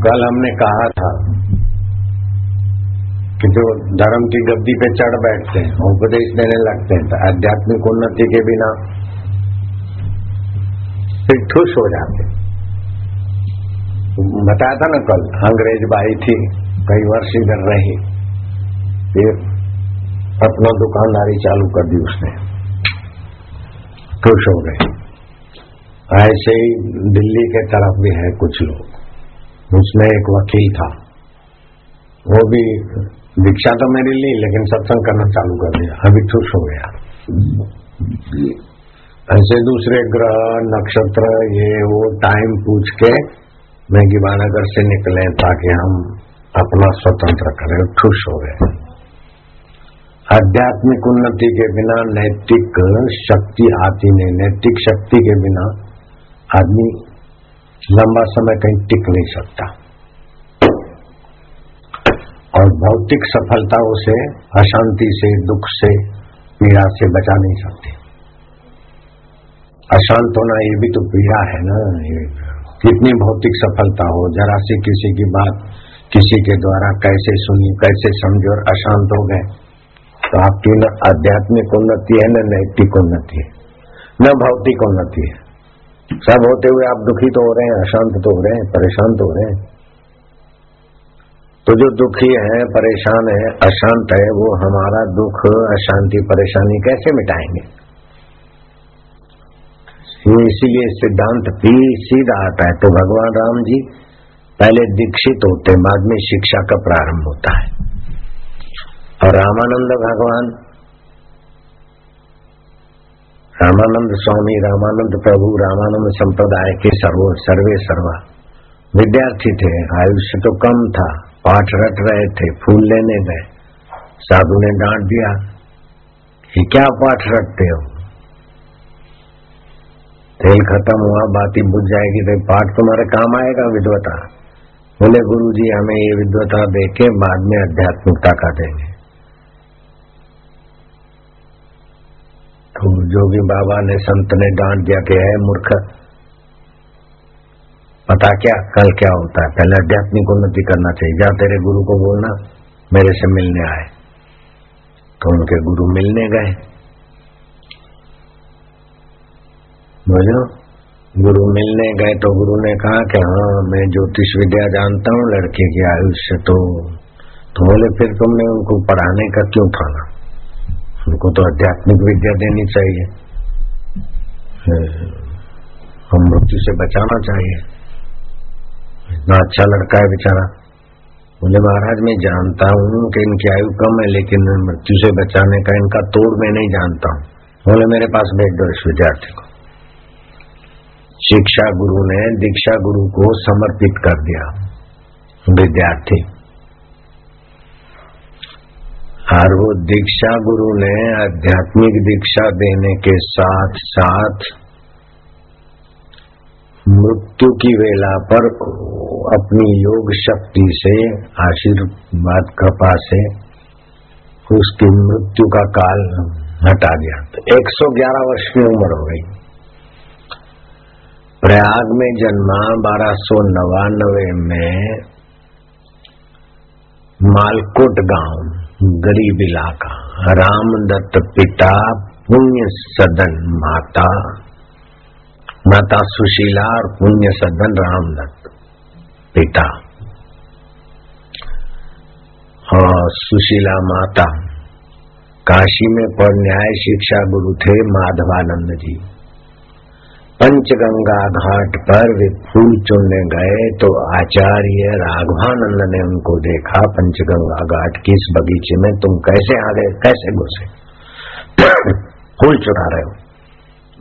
कल हमने कहा था कि जो धर्म की गद्दी पे चढ़ बैठते हैं, उपदेश देने लगते हैं तो आध्यात्मिक उन्नति के बिना फिर ठुस हो जाते। बताया था ना कल, अंग्रेज़ बाई थी, कई वर्ष इधर रही। फिर अपना दुकानदारी चालू कर दी उसने। खुश हो गए। ऐसे ही दिल्ली के तरफ़ भी है कुछ लोग। उसमें एक वकील था। वो भी दीक्षा तो मेरी ली लेकिन सत्संग करना चालू कर दिया। अभी खुश हो गया। ऐसे दूसरे ग्रह, नक्षत्र, ये वो टाइम पूछ के मैं गिवानगर से निकले ताकि हम अपना स्वतंत्र करें, खुश हो गए। आध्यात्मिक उन्नति के बिना नैतिक शक्ति आती नहीं। नैतिक शक्ति के बिना आदमी लंबा समय कहीं टिक नहीं सकता। और भौतिक सफलताओं से, अशांति से, दुख से, पीड़ा से बचा नहीं सकते। अशांत होना ये भी तो पीड़ा है ना, ये कितनी भौतिक सफलता हो। जरा से किसी की बात किसी के द्वारा कैसे सुनी, कैसे समझो और अशांत हो गए। तो आपकी न आध्यात्मिक उन्नति है, न नैतिक उन्नति है, न भौतिक उन्नति है। सब होते हुए आप दुखी तो हो रहे हैं, अशांत तो हो रहे हैं, परेशान तो हो रहे हैं। तो जो दुखी है, परेशान है, अशांत है, वो हमारा दुख, अशांति, परेशानी कैसे मिटाएँगे? इसीलिए सिद्धांत भी सीधा आता है। तो भगवान राम जी पहले दीक्षित होते बाद में शिक्षा का प्रारंभ होता है। और रामानंद भगवान, रामानंद स्वामी, रामानंद प्रभु, रामानंद संप्रदाय के सर्व, सर्वे सर्वा। विद्यार्थी थे, आयुष्य तो कम था, पाठ रट रहे थे, फूल लेने गए, साधु ने डांट दिया, ये क्या पाठ रटते हो? तेल खत्म हुआ, बाती बुझ जाएगी तो पाठ तुम्हारे काम आएगा, विद्वता। बोले गुरु जी हमें ये विद्वता दे के बाद में आध्यात्मिकता का देंगे। तो जोगी बाबा ने, संत ने डांट दिया कि है मूर्ख, पता क्या, कल क्या होता है? पहले आध्यात्मिक उन्नति करना चाहिए। जा तेरे गुरु को बोलना, मेरे से मिलने आए। तो उनके गुरु मिलने गए। बोलो गुरु मिलने गए तो गुरु ने कहा कि हाँ मैं ज्योतिष विद्या जानता हूँ, लड़के की आयुष्य तो तो बोले, फिर तुमने उनको पढ़ाने का क्यों ठाना उनको तो आध्यात्मिक विद्या देनी चाहिए। हम मृत्यु से बचाना चाहिए। इतना अच्छा लड़का है बेचारा। बोले, महाराज, मैं जानता हूँ कि इनकी आयु कम है, लेकिन मृत्यु से बचाने का इनका तोड़ मैं नहीं जानता हूँ। बोले, मेरे पास भेज दो इस विद्यार्थी को। शिक्षा गुरु ने दीक्षा गुरु को समर्पित कर दिया, विद्यार्थी। और वो दीक्षा गुरु ने आध्यात्मिक दीक्षा देने के साथ साथ मृत्यु की वेला पर अपनी योग शक्ति से, आशीर्वाद कृपा से उसकी मृत्यु का काल हटा दिया। तो 111 वर्ष की उम्र हो गई। प्रयाग में जन्मा बारह सौ नवानवे में मालकोट गाँव, गरीब इलाका, रामदत्त पिता पुण्य सदन माता माता सुशीला और पुण्य सदन रामदत्त पिता। और सुशीला माता, काशी में पर न्याय शिक्षा गुरु थे माधवानंद जी। पंचगंगा घाट पर वे फूल चुनने गए तो आचार्य राघवानंद ने उनको देखा पंचगंगा घाट की इस बगीचे में तुम कैसे आ गए? कैसे घुसे? [COUGHS] फूल चुरा रहे हो।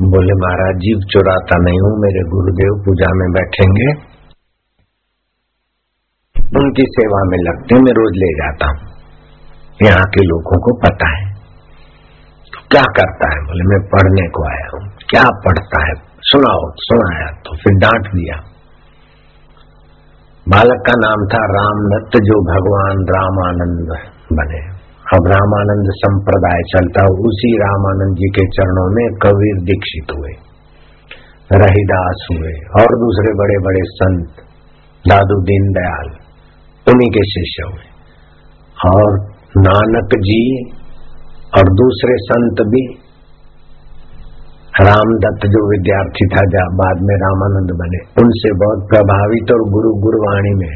बोले, महाराज, जीव चुराता नहीं हूँ, मेरे गुरुदेव पूजा में बैठेंगे। उनकी सेवा में लगते मैं रोज ले जाता हूँ। यहाँ के लोगों को पता है। तो क्या करता है? बोले, मैं पढ़ने को आया हूँ। क्या पढ़ता है? सुनाओ, सुनाया तो फिर डांट दिया। बालक का नाम था रामदत्त, जो भगवान रामानंद बने। अब रामानंद संप्रदाय चलता, उसी रामानंद जी के चरणों में कबीर दीक्षित हुए, रहीदास हुए, और दूसरे बड़े बड़े संत दादू दीन दयाल, उन्हीं के शिष्य हुए। और नानक जी और दूसरे संत भी रामदत्त जो विद्यार्थी था जब बाद में रामानंद बने। उनसे बहुत प्रभावित और गुरु गुरुवाणी में,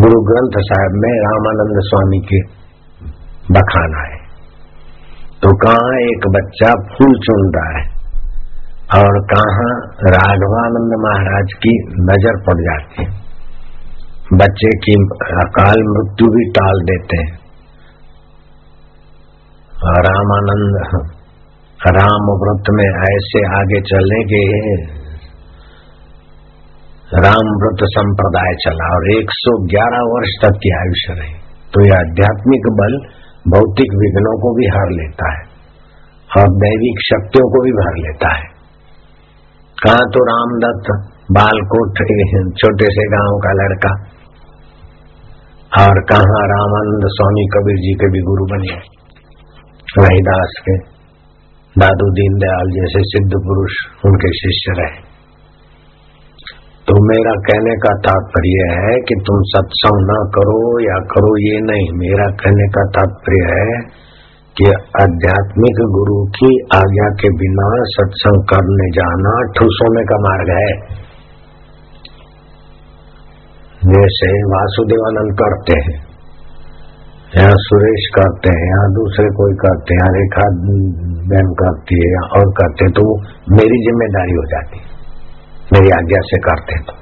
गुरु ग्रंथ साहब में रामानंद स्वामी के बखान आए। तो कहा एक बच्चा फूल चुन रहा है और कहा राघवानंद महाराज की नज़र पड़ जाती है। बच्चे की अकाल मृत्यु भी टाल देते हैं। रामानंद राम व्रत में ऐसे आगे चलने के राम व्रत संप्रदाय चला और 111 वर्ष तक की आयुष्य रही। तो यह आध्यात्मिक बल भौतिक विघ्नों को भी हार लेता है और दैविक शक्तियों को भी भर लेता है। कहा तो रामदत्त, बालकोट छोटे से गाँव का लड़का और कहा रामानंद स्वामी कबीर जी के भी गुरु बने रहीदास के। दादू दीनदयाल जैसे सिद्ध पुरुष उनके शिष्य रहे। तो मेरा कहने का तात्पर्य है कि तुम सत्संग न करो या करो ये नहीं। मेरा कहने का तात्पर्य है कि आध्यात्मिक गुरु की आज्ञा के बिना सत्संग करने जाना ठूसोने का मार्ग है। जैसे वासुदेवानंद करते हैं। या सुरेश करते हैं, या दूसरे कोई करते हैं, या रेखा बहन करती है, या और करते तो मेरी ज़िम्मेदारी हो जाती मेरी आज्ञा से करते तो।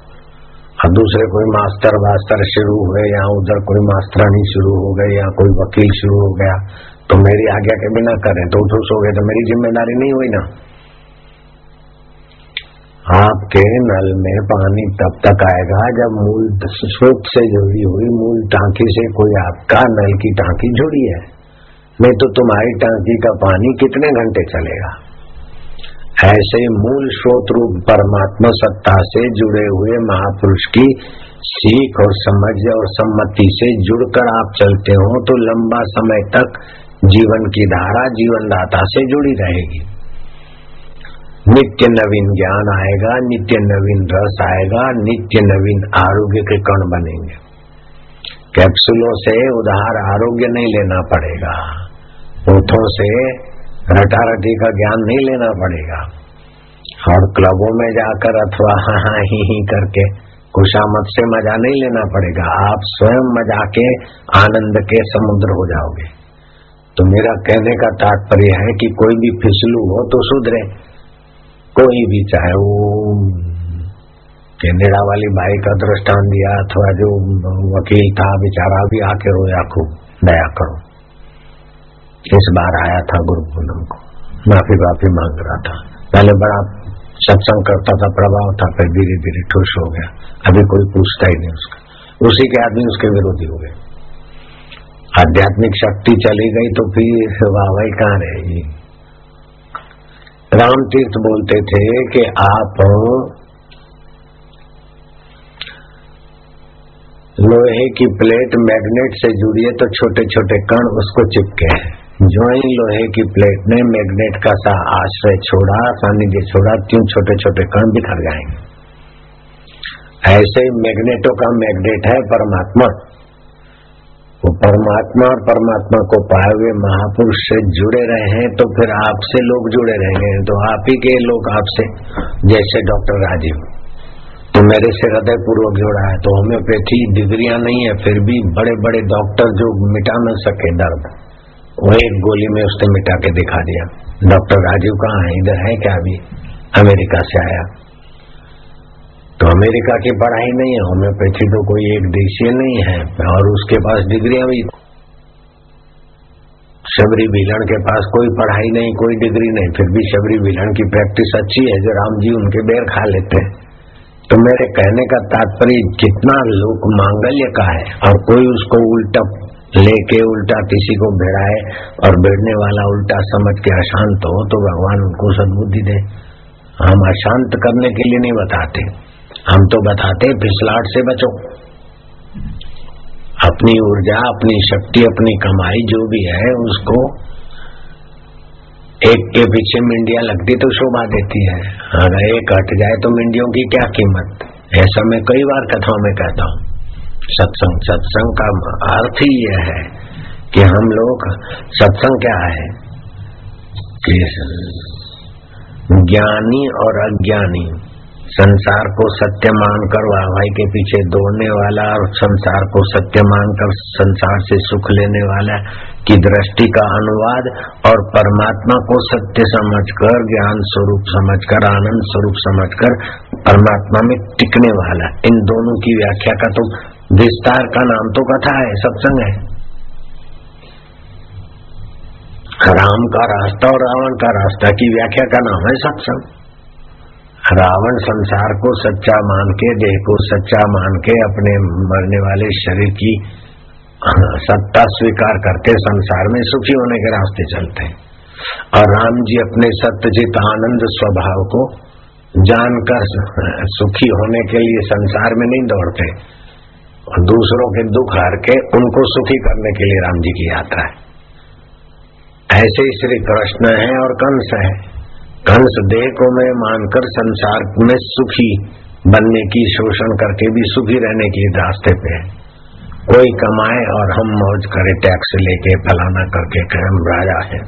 और दूसरे कोई मास्टर वास्टर शुरू हुए, या उधर कोई मास्टरानी शुरू हो गई, या कोई वकील शुरू हो गया तो मेरी आज्ञा के बिना करें तो उठूस हो गए तो मेरी ज़िम्मेदारी नहीं हुई ना। आपके नल में पानी तब तक आएगा जब मूल स्रोत से जुड़ी हुई मूल टांकी से कोई आपका नल की टांकी जुड़ी है। नहीं तो तुम्हारी टांकी का पानी कितने घंटे चलेगा? ऐसे मूल स्रोत रूप परमात्मा सत्ता से जुड़े हुए महापुरुष की सीख और समझ और सम्मति से जुड़कर आप चलते हो तो लंबा समय तक जीवन की धारा जीवनदाता से जुड़ी रहेगी। नित्य नवीन ज्ञान आएगा, नित्य नवीन रस आएगा, नित्य नवीन आरोग्य के कण बनेंगे। कैप्सूलों से उधार आरोग्य नहीं लेना पड़ेगा। ऊँटों से रटा रटी का ज्ञान नहीं लेना पड़ेगा। और क्लबों में जाकर अथवा हाँ हाँ ही ही करके खुशामत से मज़ा नहीं लेना पड़ेगा। आप स्वयं मज़ा के आनंद के समुद्र हो जाओगे। तो मेरा कहने का तात्पर्य है कि कोई भी फिसलू हो तो सुधरे। कोई भी चाहे वो केनेडा वाली भाई का दृष्टान दिया, अथवा जो वकील था, बेचारा भी आके रोया, खूब दया करो। इस बार आया था गुरु पूनम को। माफ़ी माफ़ी मांग रहा था। पहले बड़ा सत्संग करता था, प्रभाव था, फिर धीरे धीरे ठुस हो गया। अभी कोई पूछता ही नहीं उसका। उसी के आदमी उसके विरोधी हो गए। आध्यात्मिक शक्ति चली गई तो फिर वाहवाही कहाँ रहेगी राम तीर्थ बोलते थे कि आप लोहे की प्लेट मैग्नेट से जुड़ी है तो छोटे छोटे कण उसको चिपके हैं। जो ही लोहे की प्लेट ने मैग्नेट का सा आश्रय छोड़ा, सानिध्य छोड़ा क्यों छोटे छोटे कण बिखर जाएँगे। ऐसे मैग्नेटों का मैग्नेट है परमात्मा। वो परमात्मा और परमात्मा को पाए हुए महापुरुष से जुड़े रहे हैं तो फिर आपसे लोग जुड़े रहेंगे। तो आप ही के लोग आपसे, जैसे डॉक्टर राजीव। तो मेरे से हृदय पूर्वक जुड़ा है तो होम्योपैथी डिग्रियाँ नहीं है, फिर भी बड़े बड़े डॉक्टर जो मिटा न सके दर्द, वो एक गोली में उसने मिटा के दिखा दिया। डॉक्टर राजीव कहाँ है? इधर है क्या अभी? अमेरिका से आया। तो अमेरिका की पढ़ाई नहीं है, होम्योपैथी तो कोई एक देशीय नहीं है, और उसके पास डिग्रियाँ भी शबरी बिलन के पास कोई पढ़ाई नहीं, कोई डिग्री नहीं, फिर भी शबरी बिलन की प्रैक्टिस अच्छी है जो राम जी उनके बेर खा लेते हैं। तो मेरे कहने का तात्पर्य, कितना लोक मांगल्य का है, और कोई उसको उल्टा लेके, उल्टा किसी को भिड़ाए, और भिड़ने वाला उल्टा समझ के अशांत हो तो भगवान उनको सदबुद्धि दे। हम अशांत करने के लिए नहीं बताते। हम तो बताते फिसलाट से बचो। अपनी ऊर्जा, अपनी शक्ति, अपनी कमाई जो भी है, उसको एक के पीछे मिंडिया लगती तो शोभा देती है। अगर एक हट जाए तो मिंडियों की क्या कीमत? ऐसा मैं कई बार कथाओं में कहता हूँ। सत्संग सत्संग का अर्थ ही यह है कि हम लोग सत्संग क्या है? कि ज्ञानी और अज्ञानी। संसार को सत्य मानकर वाहवाही के पीछे दौड़ने वाला और संसार को सत्य मानकर संसार से सुख लेने वाला की दृष्टि का अनुवाद और परमात्मा को सत्य समझकर, ज्ञान स्वरूप समझकर, आनंद स्वरूप समझकर परमात्मा में टिकने वाला। इन दोनों की व्याख्या का तो विस्तार का नाम तो कथा है, सत्संग है। राम का रास्ता और रावण का रास्ता की व्याख्या का नाम है सत्संग। रावण संसार को सच्चा मान के, देह को सच्चा मान के, अपने मरने वाले शरीर की सत्ता स्वीकार करते संसार में सुखी होने के रास्ते चलते। हैं और राम जी अपने सत्यजित आनंद स्वभाव को जानकर सुखी होने के लिए संसार में नहीं दौड़ते। और दूसरों के दुख हार के उनको सुखी करने के लिए राम जी की यात्रा है। ऐसे ही श्री कृष्ण है और कंस है। कंस देह को मैं मानकर संसार में सुखी बनने की शोषण करके भी सुखी रहने के रास्ते पे कोई कमाए और हम मौज करे, टैक्स लेके, फलाना करके हम राजा है।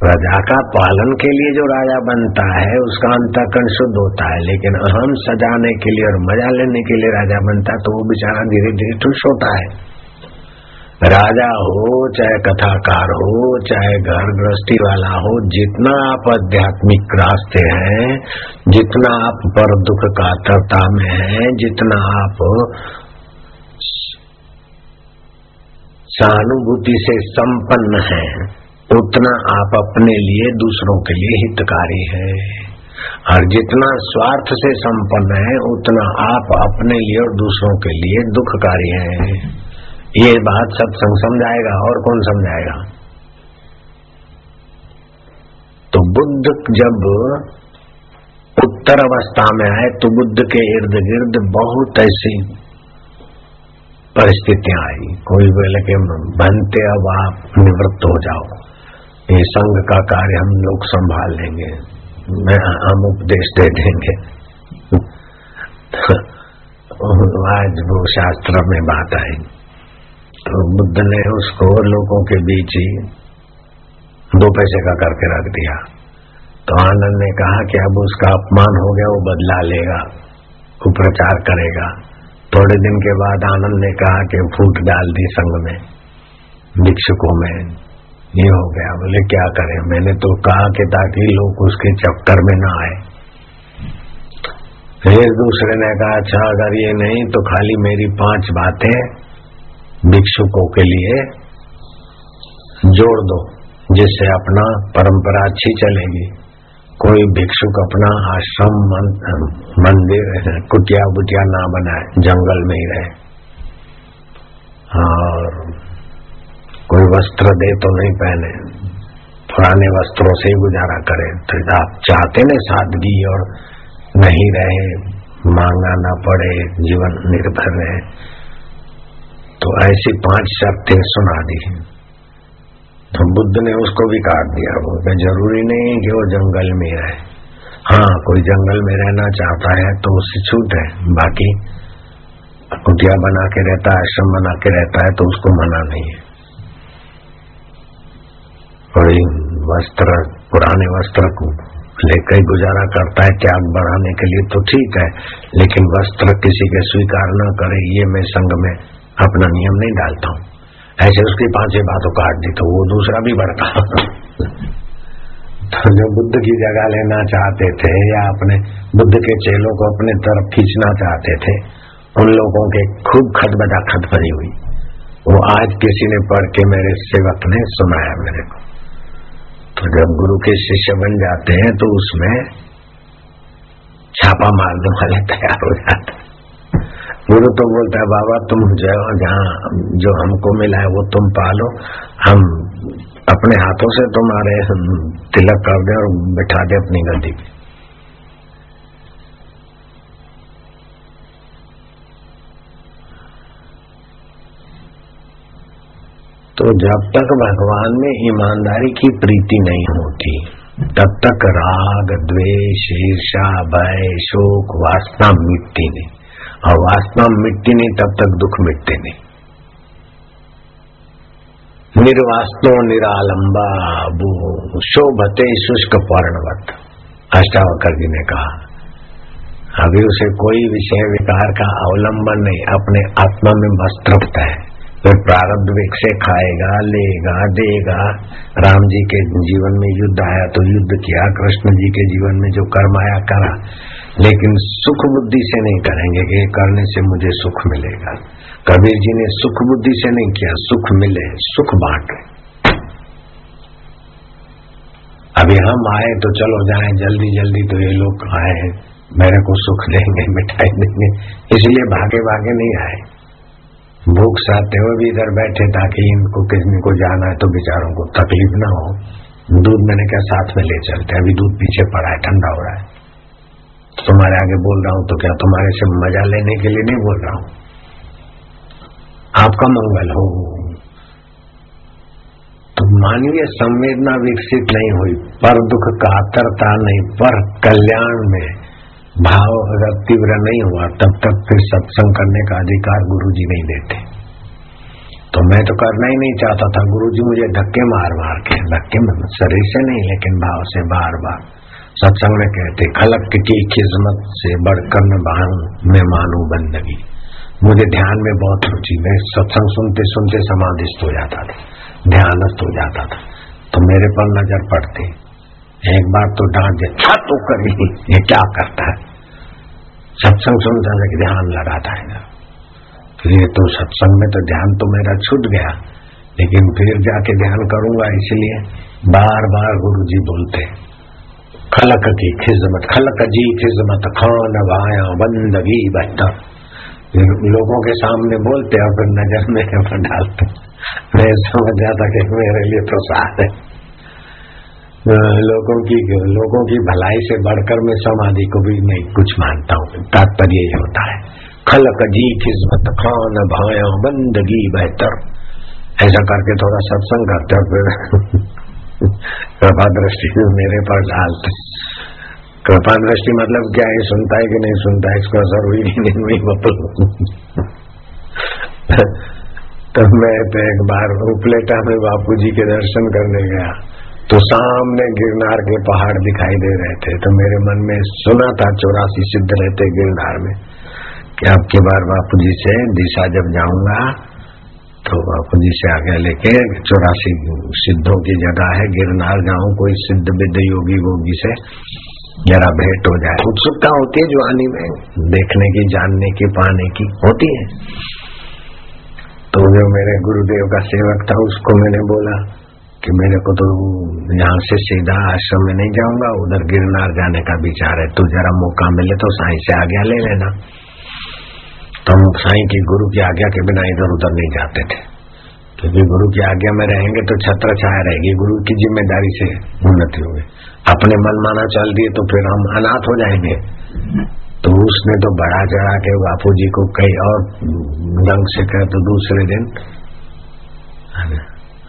प्रजा का पालन के लिए जो राजा बनता है, उसका अंतकरण शुद्ध होता है, लेकिन अहम सजाने के लिए और मज़ा लेने के लिए राजा बनता है तो वो बेचारा धीरे धीरे ठुस होता है। राजा हो, चाहे कथाकार हो, चाहे घर गृहस्थी वाला हो, जितना आप आध्यात्मिक रास्ते हैं, जितना आप पर दुख कातरता में हैं, जितना आप सहानुभूति से संपन्न हैं, उतना आप अपने लिए दूसरों के लिए हितकारी है। और जितना स्वार्थ से संपन्न है, उतना आप अपने लिए और दूसरों के लिए दुखकारी हैं। ये बात सत्संग समझाएगा और कौन समझाएगा? तो बुद्ध जब उत्तर अवस्था में आए तो बुद्ध के इर्द गिर्द बहुत ऐसी परिस्थितियाँ आई। कोई बोले के, बनते अब आप निवृत्त हो जाओ। ये संघ का कार्य हम लोग संभाल लेंगे। मैं, हम उपदेश दे देंगे। [LAUGHS] आज वो शास्त्र में बात आई। तो बुद्ध ने उसको लोगों के बीच ही दो पैसे का करके रख दिया। तो आनंद ने कहा कि अब उसका अपमान हो गया, वो बदला लेगा, कुप्रचार करेगा। थोड़े दिन के बाद आनंद ने कहा कि फूट डाल दी संघ में, भिक्षुकों में। ये हो गया, बोले, क्या करें? मैंने तो कहा कि ताकि लोग उसके चक्कर में ना आए। फिर दूसरे ने कहा अच्छा अगर ये नहीं तो खाली मेरी पाँच बातें भिक्षुकों के लिए जोड़ दो, जिससे अपना परंपरा अच्छी चलेगी। कोई भिक्षुक अपना आश्रम मंदिर, कुटिया बुटिया ना बनाए, जंगल में ही रहे। और कोई वस्त्र दे तो नहीं पहने, पुराने वस्त्रों से ही गुजारा करे। तो आप चाहते न सादगी और नहीं रहे मांगा ना पड़े, जीवन निर्भर रहे। तो ऐसी पाँच शर्तें सुना दी तो बुद्ध ने उसको भी काट दिया, वो ज़रूरी नहीं कि वो जंगल में रहे। हाँ कोई जंगल में रहना चाहता है तो उससे छूट है। बाकी कुटिया बना के रहता है, आश्रम बना के रहता है तो उसको मना नहीं है। कोई वस्त्र, पुराने वस्त्र को लेकर ही गुजारा करता है, त्याग बढ़ाने के लिए तो ठीक है, लेकिन वस्त्र किसी के स्वीकार न करे, ये मैं संघ में अपना नियम नहीं डालता हूँ। ऐसे उसकी पाँच छह बातों काट दी तो वो दूसरा भी बढ़ता। तो जो बुद्ध की जगह लेना चाहते थे या अपने बुद्ध के चेलों को अपने तरफ़ खींचना चाहते थे, उन लोगों के खूब खत बजा खत भरी हुई। वो आज किसी ने पढ़ के मेरे सेवक ने सुनाया मेरे को। तो जब गुरु के शिष्य बन जाते हैं तो उसमें छापा मारने वाले तैयार हो जाते। गुरु तो बोलता है, बाबा, तुम जो जहाँ जो हमको मिला है, वो तुम पालो। हम अपने हाथों से तुम्हारे तिलक कर दे और बिठा दे अपनी गद्दी पे। तो जब तक भगवान में ईमानदारी की प्रीति नहीं होती, तब तक राग, द्वेष ईर्षा भय, शोक, वासना मिटती नहीं। और वासना मिट्टी नहीं, तब तक दुख मिटते नहीं। निर्वास्तो, निरालंबा शोभते शुष्क पर्णवत। अष्टावकर जी ने कहा, अभी उसे कोई विषय विकार का अवलंबन नहीं, अपने आत्मा में वस्त्रता है। फिर प्रारब्ध से खाएगा, लेगा, देगा। राम जी के जीवन में युद्ध आया तो युद्ध किया, कृष्ण जी के जीवन में जो कर्म आया, करा। लेकिन सुख बुद्धि से नहीं करेंगे कि करने से मुझे सुख मिलेगा। कबीर जी ने सुख बुद्धि से नहीं किया, सुख मिले, सुख बांटे। अभी हम आए तो चलो जाए जल्दी जल्दी तो ये लोग आए मेरे को सुख देंगे, मिठाई देंगे, इसलिए भागे भागे नहीं आए। भूख साते हुए भी इधर बैठे ताकि इनको, किसी को जाना है तो बेचारों को तकलीफ़ ना हो। दूध मैंने क्या साथ में ले चलते अभी दूध पीछे पड़ा है, ठंडा हो रहा है। तुम्हारे आगे बोल रहा हूँ तो क्या तुम्हारे से मज़ा लेने के लिए नहीं बोल रहा हूँ? आपका मंगल हो। तो मानवीय संवेदना विकसित नहीं हुई, पर दुख कातरता नहीं, पर कल्याण में भाव अगर तीव्र नहीं हुआ, तब तक फिर सत्संग करने का अधिकार गुरु जी नहीं देते। तो मैं तो करना ही नहीं चाहता था। गुरु जी मुझे धक्के मार मार के, धक्के शरीर से नहीं, लेकिन भाव से बार बार सत्संग में कहते, खलक की खिदमत से बढ़कर मैं बाहू मैं मानू बंदगी। मुझे ध्यान में बहुत रुचि, मैं सत्संग सुनते सुनते समाधिस्थ हो जाता था, ध्यानस्थ हो जाता था। तो मेरे पर नज़र पड़ती, एक बार तो डांट दे था तो करी, ये क्या करता है? सत्संग सुनता था कि ध्यान लगाता है फिर ये तो सत्संग में तो ध्यान तो मेरा छूट गया, लेकिन फिर जाके ध्यान करूँगा इसलिए बार बार गुरु जी बोलते खलक की खिजमत खलक जी खिजमत खान वाया बंदगी बेहतर लोगों के सामने बोलते और फिर नज़र में डालते मैं समझ जाता कि मेरे लिए साथ है लोगों की लोगों की भलाई से बढ़कर मैं समाधि को भी नहीं कुछ मानता हूँ तात्पर्य ये होता है खलक जी खिजमत खान भाया बंदगी बेहतर ऐसा करके थोड़ा सत्संग करते और फिर कृपा दृष्टि मेरे पर डालते कृपा दृष्टि मतलब क्या है? सुनता है कि नहीं सुनता है? इसको असर हुई नहीं हुई बतल तो मैं तो एक बार उपलेटा में बापू जी के दर्शन करने गया। तो सामने गिरनार के पहाड़ दिखाई दे रहे थे। तो मेरे मन में सुना था चौरासी सिद्ध रहते गिरनार में कि अब की बार बापू जी से दिशा जब जाऊँगा तो बापू जी से आगे लेके चौरासी सिद्धों की जगह है गिरनार जाऊँ कोई सिद्ध विद्ध योगी वोगी से जरा भेंट हो जाए। उत्सुकता होती है जवानी में। देखने की जानने की पाने की होती है। तो जो मेरे गुरुदेव का सेवक था उसको मैंने बोला कि मेरे को तो यहाँ से सीधा आश्रम में नहीं जाऊँगा उधर गिरनार जाने का विचार है। तू जरा मौका मिले तो साई से आज्ञा ले लेना। तो हम साई की गुरु की आज्ञा के बिना इधर उधर नहीं जाते थे। क्योंकि गुरु की आज्ञा में रहेंगे तो छत्र छाया रहेगी, गुरु की ज़िम्मेदारी से उन्नति होगी। अपने मन माना चल दिए तो फिर हम अनाथ हो जाएँगे। तो उसने तो बड़ा चढ़ा के बापू जी को कई और ढंग से कह तो दूसरे दिन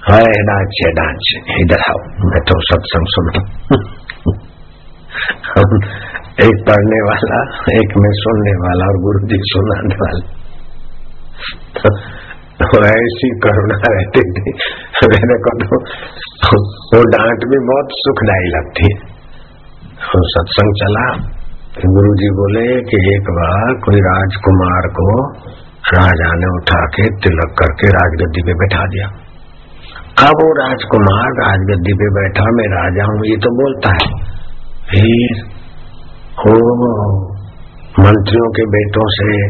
है डांच डांच, इधर आओ, मैं तो सत्संग सुना एक पढ़ने वाला, एक में सुनने वाला और गुरु जी सुनाने वाला। तो ऐसी करुणा रहती थी। मेरे को तो वो डांट भी बहुत सुखदायी लगती है। तो सत्संग चला। गुरु जी बोले कि एक बार कोई राजकुमार को राजा ने उठा के तिलक करके राजगद्दी पे बैठा दिया। अब वो राजकुमार राजगद्दी पे बैठा, मैं राजा हूँ, ये तो बोलता है। फिर हो मंत्रियों के बेटों से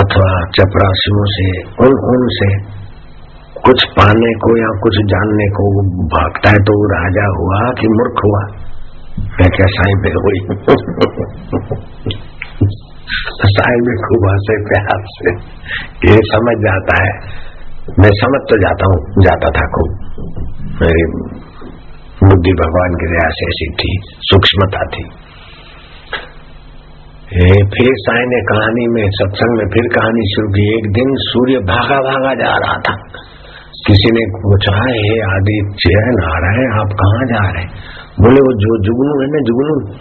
अथवा चपरासियों से, उन, उनसे कुछ पाने को या कुछ जानने को भागता है तो राजा हुआ कि मूर्ख हुआ? मैं क्या साई में हुई? साई में खूब हंसे प्यार से। ये समझ जाता है। मैं समझ तो जाता हूँ, जाता था खूब। मेरी बुद्धि भगवान की दया से ऐसी थी, सूक्ष्मता थी। फिर साई ने कहानी में, सत्संग में फिर कहानी शुरू की। एक दिन सूर्य भागा भागा जा रहा था। किसी ने पूछा, हे आदित्य नारायण आप कहाँ जा रहे बोले, वो जो जुगनू है ना जुगनू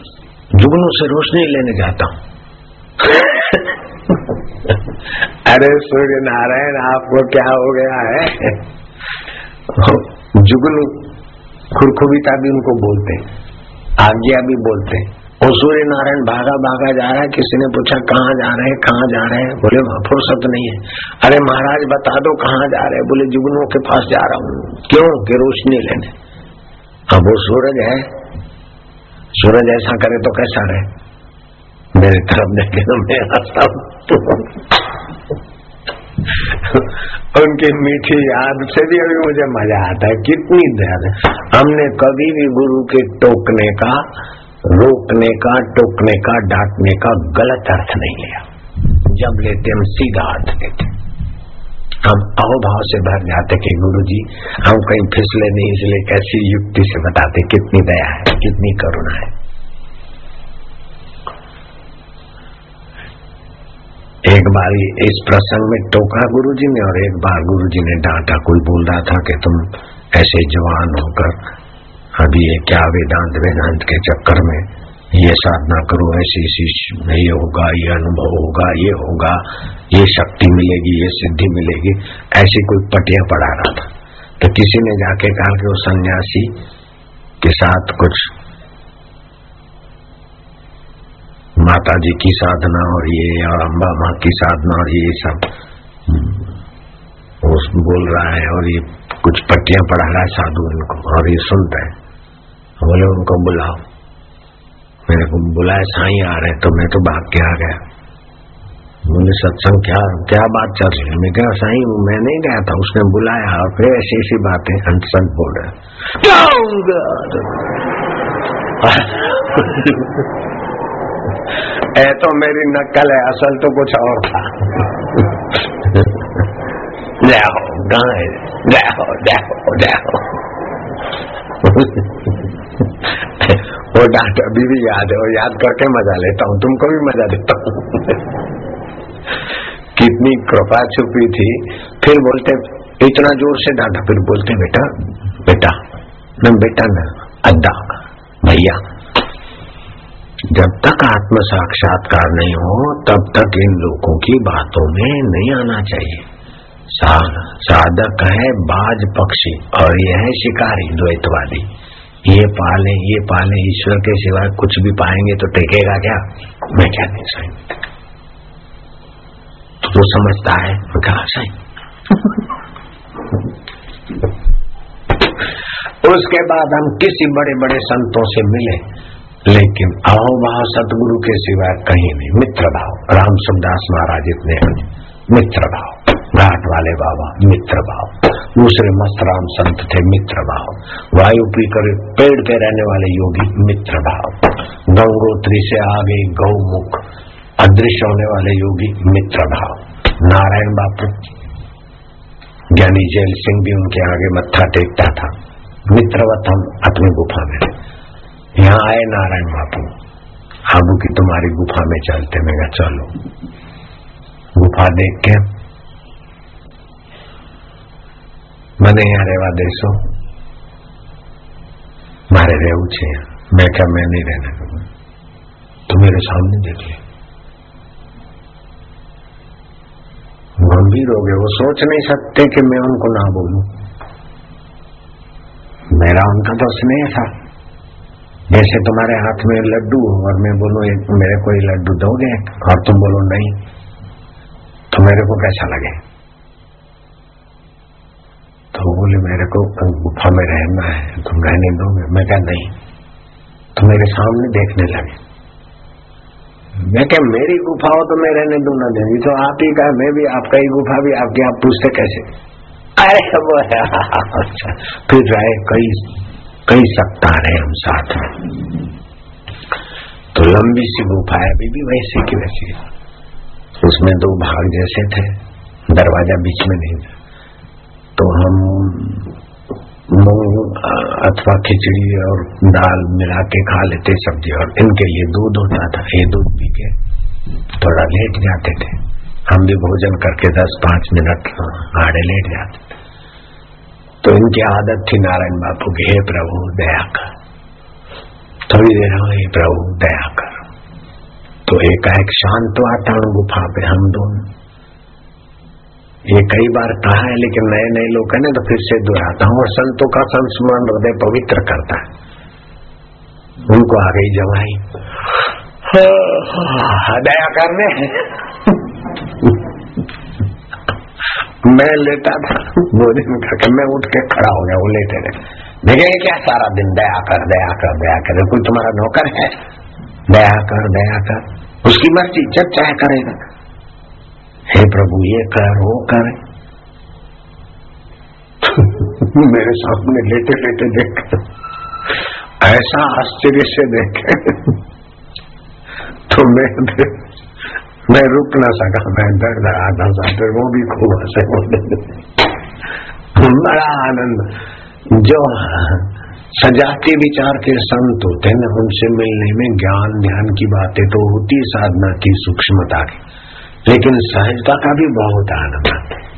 जुगनू से रोशनी लेने जाता हूँ। [LAUGHS] अरे सूर्य नारायण, आपको क्या हो गया है? [LAUGHS] जुगनू खुरखुबीता भी उनको बोलते आज्ञा भी बोलते हैं। और सूर्य नारायण भागा भागा जा रहा है, किसी ने पूछा, कहाँ जा रहे हैं, कहाँ जा रहे हैं? बोले फुर्सत नहीं है। अरे महाराज, बता दो, कहाँ जा रहे हैं? बोले जुगनों के पास जा रहा हूँ। क्यों? कि रोशनी लेने। अब वो सूरज है। सूरज ऐसा करे तो कैसा रहे? मेरे तरफ़ देखे तो मैं [LAUGHS] उनकी मीठी याद से भी अभी मुझे मज़ा आता है, कितनी देर हमने कभी भी गुरु के टोकने का रोकने का, टोकने का, डांटने का गलत अर्थ नहीं लिया। जब लेते हम सीधा अर्थ लेते हम अहोभाव से भर जाते कि गुरु जी हम कहीं फिसले नहीं, इसलिए कैसी युक्ति से बताते, कितनी दया है, कितनी करुणा है। एक बार इस प्रसंग में टोका गुरु जी ने और एक बार गुरु जी ने डांटा, कोई बोल रहा था कि तुम ऐसे जवान होकर अभी ये क्या वेदांत वेदांत के चक्कर में ये साधना करो, ऐसी ऐसी ये होगा, ये अनुभव होगा, ये होगा, ये शक्ति मिलेगी, ये सिद्धि मिलेगी, ऐसी कोई पटिया पढ़ा रहा था। तो किसी ने जाके कहा कि वो सन्यासी के साथ कुछ माता जी की साधना और ये और अम्बा माँ की साधना और ये सब वो बोल रहा है और ये कुछ पट्टियाँ पढ़ा रहा है साधु इनको और ये सुनता है। बोले, उनको बुलाओ। मेरे को बुलाए, साई आ रहे तो मैं तो भाग के आ गया। बोले, सत्संग, क्या क्या बात चल रही है? मैं क्या साई, मैं नहीं गया था, उसने बुलाया और फिर ऐसी ऐसी बातें हंसंत बोल रहे ए [LAUGHS] तो मेरी नकल है, असल तो कुछ और था। [LAUGHS] जाओ, गाय, जाओ जाओ जाओ। [LAUGHS] वो डांट अभी भी याद है और याद करके मज़ा लेता हूँ, तुमको भी मज़ा देता हूँ। [LAUGHS] कितनी कृपा छुपी थी। फिर बोलते, इतना ज़ोर से डांटा, फिर बोलते, बेटा बेटा न बेटा न अद्दा भैया। जब तक आत्म साक्षात्कार नहीं हो, तब तक इन लोगों की बातों में नहीं आना चाहिए। साधक है बाज पक्षी और यह है शिकारी, द्वैतवादी। ये पाले ये पाले, ईश्वर के सिवाय कुछ भी पाएँगे तो टेकेगा क्या? मैं क्या नहीं सकता वो समझता है कहा सही उसके बाद हम किसी बड़े बड़े संतों से मिले, लेकिन अहोभाव सतगुरु के सिवाय कहीं नहीं। मित्र भाव राम सुखदास महाराज इतने मित्र भाव, घाट वाले बाबा, मित्र भाव। दूसरे मस्तराम संत थे मित्र भाव वायु पीकर पेड़ पे रहने वाले योगी मित्र भाव गंगोत्री से आगे गौमुख अदृश्य होने वाले योगी मित्र भाव नारायण बापू ज्ञानी जैल सिंह भी उनके आगे मत्था टेकता था। मित्रवत हम अपनी गुफा में। यहाँ आए नारायण बापू। आबू की तुम्हारी गुफा में चलते। मैं चलो। गुफा देख के મને यहाँ રહેવા દેશો મારે રહેવું છે मैं क्या मैं नहीं रहना तो मेरे सामने देख ले गंभीर हो गए वो सोच नहीं सकते कि मैं उनको ना बोलूं मेरा उनका तो स्नेह था जैसे तुम्हारे हाथ में लड्डू और मैं बोलूं एक मेरे को ये लड्डू दोगे और तुम बोलो नहीं तो मेरे को कैसा लगे तो बोले, मेरे को गुफा में रहना है, तुम रहने दोगे? मैं क्या नहीं। तो मेरे सामने देखने लगे। मैं क्या मेरी गुफा हो तो मैं रहने दू ना देंगी तो आप ही का मैं भी आपका ही गुफा, भी आपके आप पूछते कैसे? अरे, वो है अच्छा। फिर रहे कई कई सप्ताह रहे हम साथ में। तो लंबी सी गुफा है, अभी भी वैसे की वैसी उसमें दो भाग जैसे थे, दरवाज़ा बीच में नहीं था। तो हम मूंग, अथवा खिचड़ी और दाल मिला के खा लेते सब्ज़ी, और इनके लिए दूध होता था, ये दूध पी के थोड़ा लेट जाते थे। हम भी भोजन करके दस पाँच मिनट आड़े लेट जाते थे। तो इनकी आदत थी नारायण बापू की, हे प्रभु, दया कर। थोड़ी देर हो हे प्रभु, दया कर। तो एकाएक शांत वातावरण गुफा पे हम दोनों ये कई बार कहा है, लेकिन नए नए लोग है ना तो फिर से दोहराता हूँ और संतों का संस्मरण हृदय पवित्र करता है। उनको आ गई जवाई। दया करने। मैं लेटा था भोजन करके मैं उठ के खड़ा हो गया, वो लेटे रहे देखेंगे क्या सारा दिन दया कर दया कर दया कर। कोई तुम्हारा नौकर है? दया कर दया कर। उसकी मर्ज़ी, जब चाहे करेगा। हे प्रभु, ये कर, वो कर। [LAUGHS] मेरे सामने लेटे लेटे देख। ऐसा आश्चर्य से देखे। तो मैं मैं रुक ना सका, मैं दर्द आधा सा फिर वो भी खूब हंसे बड़ा आनंद। जो सजाते विचार के संत होते हैं उनसे मिलने में ज्ञान, ध्यान की बातें तो होती, साधना की, सूक्ष्मता की। लेकिन सहजता का भी बहुत आनंद आता है।